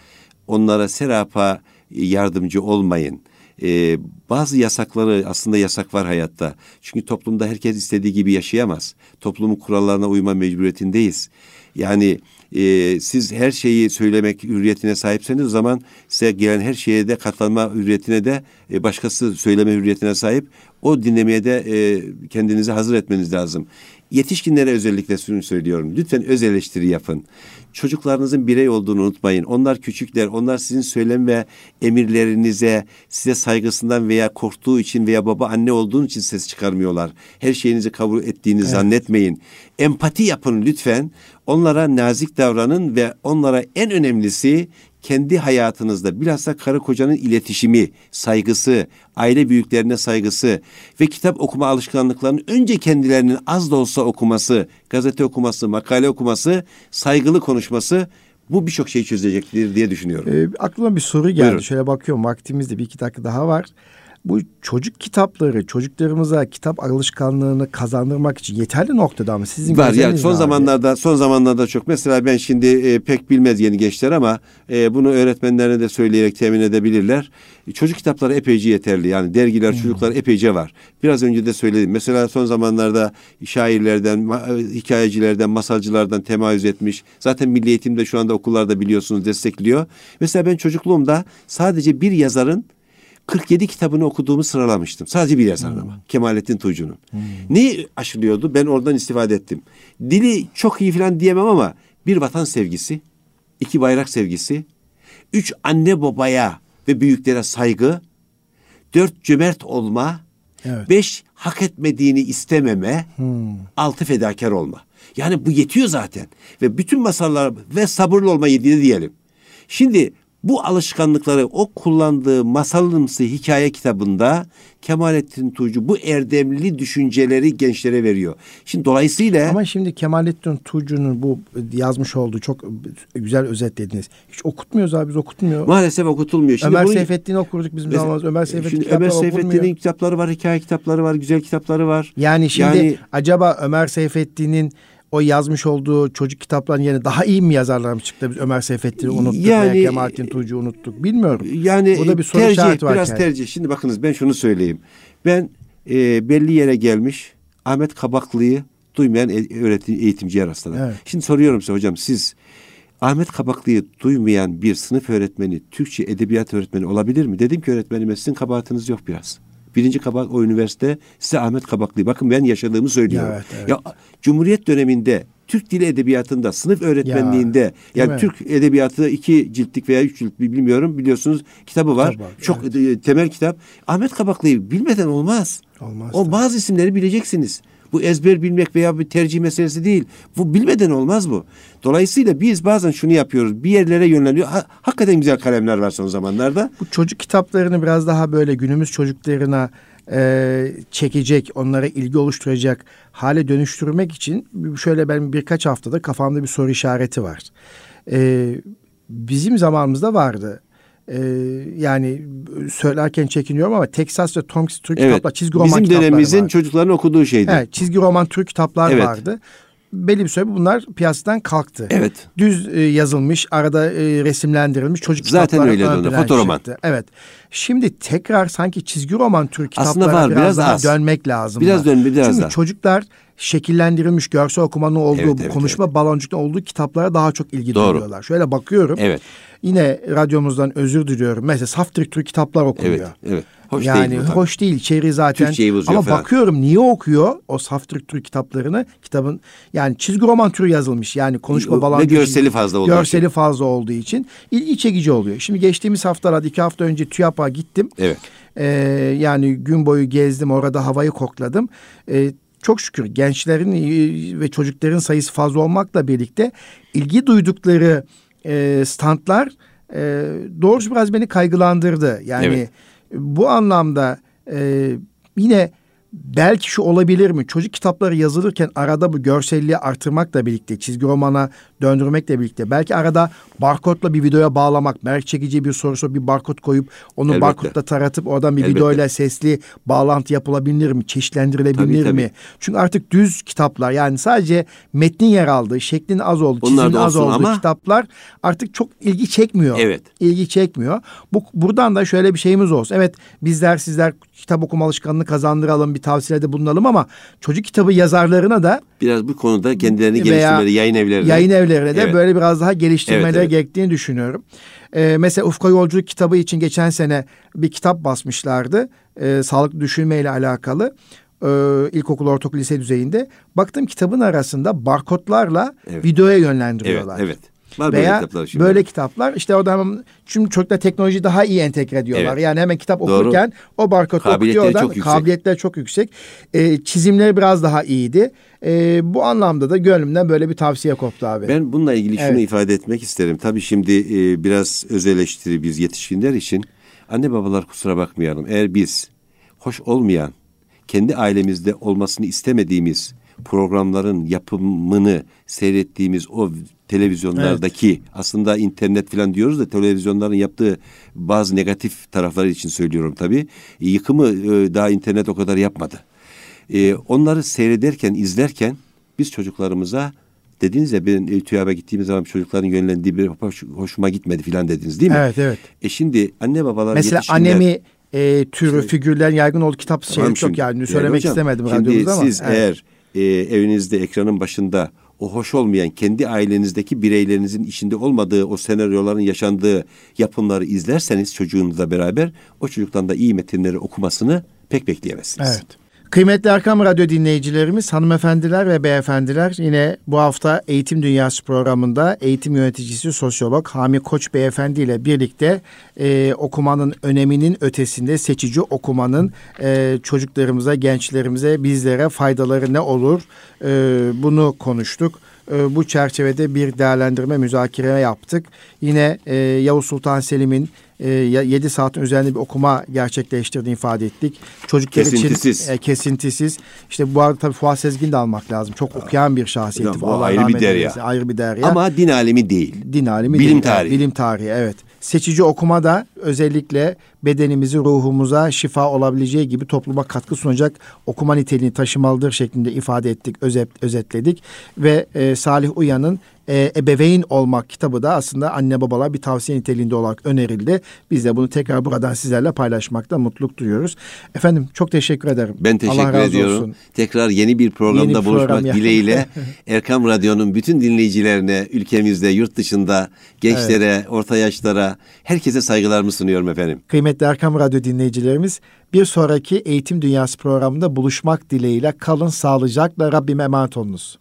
Speaker 2: onlara serapa yardımcı olmayın. E, bazı yasakları aslında yasak var hayatta. Çünkü toplumda herkes istediği gibi yaşayamaz. Toplumun kurallarına uyma mecburiyetindeyiz. Yani e, siz her şeyi söylemek hürriyetine sahipseniz o zaman size gelen her şeye de katlanma hürriyetine de e, başkası söyleme hürriyetine sahip. O dinlemeye de e, kendinizi hazır etmeniz lazım. Yetişkinlere özellikle şunu söylüyorum. Lütfen öz eleştiri yapın. Çocuklarınızın birey olduğunu unutmayın. Onlar küçükler. Onlar sizin söylem ve emirlerinize, size saygısından veya korktuğu için veya baba anne olduğun için ses çıkarmıyorlar. Her şeyinizi kabul ettiğini zannetmeyin. Empati yapın lütfen. Onlara nazik davranın ve onlara en önemlisi kendi hayatınızda bilhassa karı kocanın iletişimi, saygısı, aile büyüklerine saygısı ve kitap okuma alışkanlıklarının önce kendilerinin az da olsa okuması, gazete okuması, makale okuması, saygılı konuşması bu birçok şeyi çözecektir diye düşünüyorum.
Speaker 1: Ee, aklıma bir soru geldi.
Speaker 2: Buyurun.
Speaker 1: Şöyle bakıyorum vaktimizde bir iki dakika daha var. Bu çocuk kitapları çocuklarımıza kitap alışkanlığını kazandırmak için yeterli noktada mı? Sizin
Speaker 2: Var ya
Speaker 1: gözleminiz
Speaker 2: son
Speaker 1: abi?
Speaker 2: zamanlarda son zamanlarda çok mesela ben şimdi e, pek bilmez yeni gençler ama e, bunu öğretmenlerine de söyleyerek temin edebilirler. E, çocuk kitapları epeyce yeterli yani dergiler çocuklar epeyce var. Biraz önce de söyledim. Mesela son zamanlarda şairlerden, e, hikayecilerden, masalcılardan temayüz etmiş. Zaten Milli Eğitim'de şu anda okullarda biliyorsunuz destekliyor. Mesela ben çocukluğumda sadece bir yazarın 47 kitabını okuduğumu sıralamıştım. Sadece bir yazarın ama. Kemalettin Tuğcu'nun. Neyi aşılıyordu? Ben oradan istifade ettim. Dili çok iyi falan diyemem ama bir vatan sevgisi, iki bayrak sevgisi, üç anne babaya ve büyüklere saygı, dört cömert olma,
Speaker 1: Evet.
Speaker 2: beş hak etmediğini istememe, altı fedakar olma. Yani bu yetiyor zaten. Ve bütün masallar ve sabırlı olma yediğini diyelim. Şimdi bu alışkanlıkları o kullandığı masalımsı hikaye kitabında Kemalettin Tuğcu bu erdemli düşünceleri gençlere veriyor. Şimdi dolayısıyla
Speaker 1: Ama şimdi Kemalettin Tuğcu'nun bu yazmış olduğu çok güzel özetlediniz. Hiç okutmuyoruz abi biz okutmuyor.
Speaker 2: maalesef okutulmuyor. Şimdi
Speaker 1: Ömer
Speaker 2: bunu-
Speaker 1: Seyfettin'i okurduk bizim
Speaker 2: Mesela-
Speaker 1: zamanımızda. Ömer Seyfettin
Speaker 2: Ömer Seyfettin'in kitapları var, hikaye kitapları var, güzel kitapları var.
Speaker 1: Yani şimdi
Speaker 2: Yani-
Speaker 1: acaba Ömer Seyfettin'in o yazmış olduğu çocuk kitaplarının yerine daha iyi mi yazarlar mı çıktı? Biz Ömer Seyfettin'i unuttuk
Speaker 2: Yani-
Speaker 1: veya Kemalettin Tuğcu'yu unuttuk. Bilmiyorum.
Speaker 2: Yani
Speaker 1: Burada bir soru
Speaker 2: tercih, biraz
Speaker 1: yani.
Speaker 2: tercih. Şimdi bakınız ben şunu söyleyeyim. Ben e, belli yere gelmiş Ahmet Kabaklı'yı duymayan e- öğretim eğitimciye rastladım.
Speaker 1: Evet.
Speaker 2: Şimdi soruyorum size hocam siz Ahmet Kabaklı'yı duymayan bir sınıf öğretmeni, Türkçe edebiyat öğretmeni olabilir mi? Dedim ki öğretmenime sizin kabahatiniz yok biraz. Birinci kabahat o üniversite size Ahmet Kabaklı'yı. Bakın ben yaşadığımı söylüyorum.
Speaker 1: Evet, evet.
Speaker 2: Ya Cumhuriyet döneminde Türk Dili Edebiyatında, sınıf öğretmenliğinde
Speaker 1: değil
Speaker 2: yani
Speaker 1: mi?
Speaker 2: Türk Edebiyatı iki ciltlik veya üç ciltlik bilmiyorum biliyorsunuz kitabı var.
Speaker 1: Var,
Speaker 2: Çok e, temel kitap. Ahmet Kabaklı'yı bilmeden olmaz.
Speaker 1: Olmaz
Speaker 2: O
Speaker 1: tabii.
Speaker 2: bazı isimleri bileceksiniz. Bu ezber bilmek veya bir tercih meselesi değil. Bu bilmeden olmaz bu. Dolayısıyla biz bazen şunu yapıyoruz. Bir yerlere yönleniyor. Ha- hakikaten güzel kalemler var son zamanlarda.
Speaker 1: Bu çocuk kitaplarını biraz daha böyle günümüz çocuklarına e, çekecek, onlara ilgi oluşturacak hale dönüştürmek için şöyle ben birkaç haftada kafamda bir soru işareti var. E, bizim zamanımızda vardı. E, yani söylerken çekiniyorum ama Texas ve Tom Türk
Speaker 2: Evet.
Speaker 1: kitaplar, çizgi roman
Speaker 2: Bizim dönemimizin
Speaker 1: vardı.
Speaker 2: çocukların okuduğu şeydi.
Speaker 1: Evet, çizgi roman Türk kitaplar
Speaker 2: Evet.
Speaker 1: vardı. Belli bir süre bunlar piyasadan kalktı.
Speaker 2: Evet.
Speaker 1: Düz e, yazılmış, arada e, resimlendirilmiş çocuk
Speaker 2: Zaten onlar,
Speaker 1: plana
Speaker 2: fotoroman.
Speaker 1: çıktı. Evet. Şimdi tekrar sanki çizgi roman Türk
Speaker 2: Aslında
Speaker 1: kitaplara
Speaker 2: var,
Speaker 1: biraz,
Speaker 2: biraz
Speaker 1: daha
Speaker 2: az.
Speaker 1: dönmek lazım.
Speaker 2: Biraz dön, biraz
Speaker 1: Çünkü
Speaker 2: daha.
Speaker 1: çocuklar şekillendirilmiş görsel okumanın olduğu,
Speaker 2: Evet, evet,
Speaker 1: konuşma baloncukta olduğu kitaplara daha çok ilgi
Speaker 2: Doğru.
Speaker 1: duyuyorlar. Şöyle bakıyorum.
Speaker 2: Evet.
Speaker 1: Yine radyomuzdan özür diliyorum. Mesela Saftirik Türk kitaplar okunuyor.
Speaker 2: Evet. Evet. Hoş
Speaker 1: yani
Speaker 2: değil
Speaker 1: hoş değil içeriği zaten.
Speaker 2: Türkçeyi bozuyor
Speaker 1: Ama
Speaker 2: falan.
Speaker 1: bakıyorum niye okuyor o saf Türk kitaplarını? Kitabın yani çizgi roman türü yazılmış. Yani konuşma
Speaker 2: Ve
Speaker 1: falan.
Speaker 2: görseli fazla olduğu
Speaker 1: Görseli fazla olduğu için ilgi çekici oluyor. Şimdi geçtiğimiz haftalarda iki hafta önce TÜYAP'a gittim.
Speaker 2: Evet.
Speaker 1: Ee, yani gün boyu gezdim orada havayı kokladım. Ee, çok şükür gençlerin e, ve çocukların sayısı fazla olmakla birlikte ilgi duydukları e, standlar e, doğrusu biraz beni kaygılandırdı. Yani
Speaker 2: Evet.
Speaker 1: bu anlamda e, yine belki şu olabilir mi? Çocuk kitapları yazılırken arada bu görselliği artırmakla birlikte, çizgi romana döndürmekle birlikte belki arada barkodla bir videoya bağlamak, merak çekici bir sorusu bir barkod koyup onu
Speaker 2: Elbette.
Speaker 1: barkodla taratıp oradan bir
Speaker 2: Elbette.
Speaker 1: videoyla sesli bağlantı yapılabilir mi? Çeşitlendirilebilir
Speaker 2: Tabii,
Speaker 1: mi?
Speaker 2: tabii.
Speaker 1: Çünkü artık düz kitaplar yani sadece metnin yer aldığı, şeklin az olduğu,
Speaker 2: da
Speaker 1: az olduğu
Speaker 2: ama-
Speaker 1: kitaplar artık çok ilgi çekmiyor.
Speaker 2: Evet.
Speaker 1: İlgi çekmiyor. Bu buradan da şöyle bir şeyimiz olsun. Evet bizler sizler kitap okuma alışkanlığını kazandıralım, bir tavsiyede bulunalım ama çocuk kitabı yazarlarına da
Speaker 2: Biraz bu konuda kendilerini geliştirmeleri, yayın evlerine.
Speaker 1: yayın evlerine de
Speaker 2: Evet.
Speaker 1: böyle biraz daha geliştirmeleri
Speaker 2: Evet, evet.
Speaker 1: gerektiğini düşünüyorum. Ee, mesela Ufka Yolculuk kitabı için geçen sene bir kitap basmışlardı. Ee, sağlıklı düşünme ile alakalı. Ee, ilkokul, ortaokul, lise düzeyinde. Baktım kitabın arasında barkodlarla
Speaker 2: Evet.
Speaker 1: videoya
Speaker 2: Evet,
Speaker 1: yönlendiriyorlar.
Speaker 2: evet. Var böyle
Speaker 1: Veya
Speaker 2: kitaplar şimdi.
Speaker 1: böyle kitaplar işte orada hemen çünkü çocuklar teknoloji daha iyi entegre ediyorlar.
Speaker 2: Evet.
Speaker 1: Yani hemen kitap
Speaker 2: Doğru.
Speaker 1: okurken o barkodu okuyor oradan.
Speaker 2: çok yüksek.
Speaker 1: Kabiliyetler çok yüksek. Ee, çizimleri biraz daha iyiydi. Ee, bu anlamda da gönlümden böyle bir tavsiye koptu abi.
Speaker 2: Ben bununla ilgili şunu
Speaker 1: Evet.
Speaker 2: ifade etmek isterim. Tabii şimdi e, biraz öz eleştiri biz yetişkinler için anne babalar kusura bakmayalım. Eğer biz hoş olmayan, kendi ailemizde olmasını istemediğimiz programların yapımını seyrettiğimiz o televizyonlardaki aslında internet falan diyoruz da televizyonların yaptığı bazı negatif tarafları için söylüyorum tabii. Yıkımı e, daha internet o kadar yapmadı. E, onları seyrederken, izlerken biz çocuklarımıza dediniz ya ben e, TÜYAP'a gittiğimiz zaman çocukların yönlendiği bir hoş- hoşuma gitmedi filan dediniz değil mi?
Speaker 1: Evet evet.
Speaker 2: E şimdi anne babalar
Speaker 1: Mesela
Speaker 2: yetişkinler-
Speaker 1: anemi e, türü figürlerin yaygın olduğu kitap
Speaker 2: Tamam
Speaker 1: şey çok
Speaker 2: şimdi,
Speaker 1: yani söylemek
Speaker 2: hocam,
Speaker 1: istemedim
Speaker 2: şimdi
Speaker 1: radyomuzda ama.
Speaker 2: siz
Speaker 1: evet.
Speaker 2: eğer e, evinizde ekranın başında o hoş olmayan kendi ailenizdeki bireylerinizin içinde olmadığı o senaryoların yaşandığı yapımları izlerseniz çocuğunuzla beraber o çocuktan da iyi metinleri okumasını pek bekleyemezsiniz.
Speaker 1: Evet. Kıymetli Erkam Radyo dinleyicilerimiz, hanımefendiler ve beyefendiler yine bu hafta Eğitim Dünyası programında eğitim yöneticisi sosyolog Hami Koç Beyefendi ile birlikte e, okumanın öneminin ötesinde seçici okumanın e, çocuklarımıza, gençlerimize, bizlere faydaları ne olur e, bunu konuştuk. E, bu çerçevede bir değerlendirme müzakere yaptık. Yine e, Yavuz Sultan Selim'in e, 7 saatin üzerinde bir okuma gerçekleştirdiğini ifade ettik. Çocuklar
Speaker 2: Kesintisiz.
Speaker 1: için e, kesintisiz. İşte bu arada tabii Fuat Sezgin de almak lazım. Çok okuyan bir şahsiyetti.
Speaker 2: Hocam, bu
Speaker 1: Allah
Speaker 2: ayrı bir derya.
Speaker 1: Ayrı bir derya.
Speaker 2: Ama din alemi değil.
Speaker 1: din alimi
Speaker 2: bilim
Speaker 1: değil.
Speaker 2: tarihi.
Speaker 1: Bilim tarihi evet. Seçici okuma da özellikle bedenimizi, ruhumuza şifa olabileceği gibi topluma katkı sunacak okuma niteliğini taşımalıdır şeklinde ifade ettik, özet, özetledik. Ve e, Salih Uyan'ın e, Ebeveyn Olmak kitabı da aslında anne babalar bir tavsiye niteliğinde olarak önerildi. Biz de bunu tekrar buradan sizlerle paylaşmakta mutluluk duyuyoruz. Efendim çok teşekkür ederim.
Speaker 2: Ben teşekkür
Speaker 1: Allah razı
Speaker 2: ediyorum.
Speaker 1: olsun.
Speaker 2: Tekrar yeni bir programda
Speaker 1: Yeni bir
Speaker 2: buluşmak
Speaker 1: program
Speaker 2: dileğiyle [laughs] Erkam Radyo'nun bütün dinleyicilerine, ülkemizde, yurt dışında, gençlere, orta yaşlara, herkese saygılarımı sunuyorum efendim.
Speaker 1: Kıymetli Erkam Radyo dinleyicilerimiz bir sonraki Eğitim Dünyası programında buluşmak dileğiyle kalın sağlıcakla Rabbime emanet olunuz.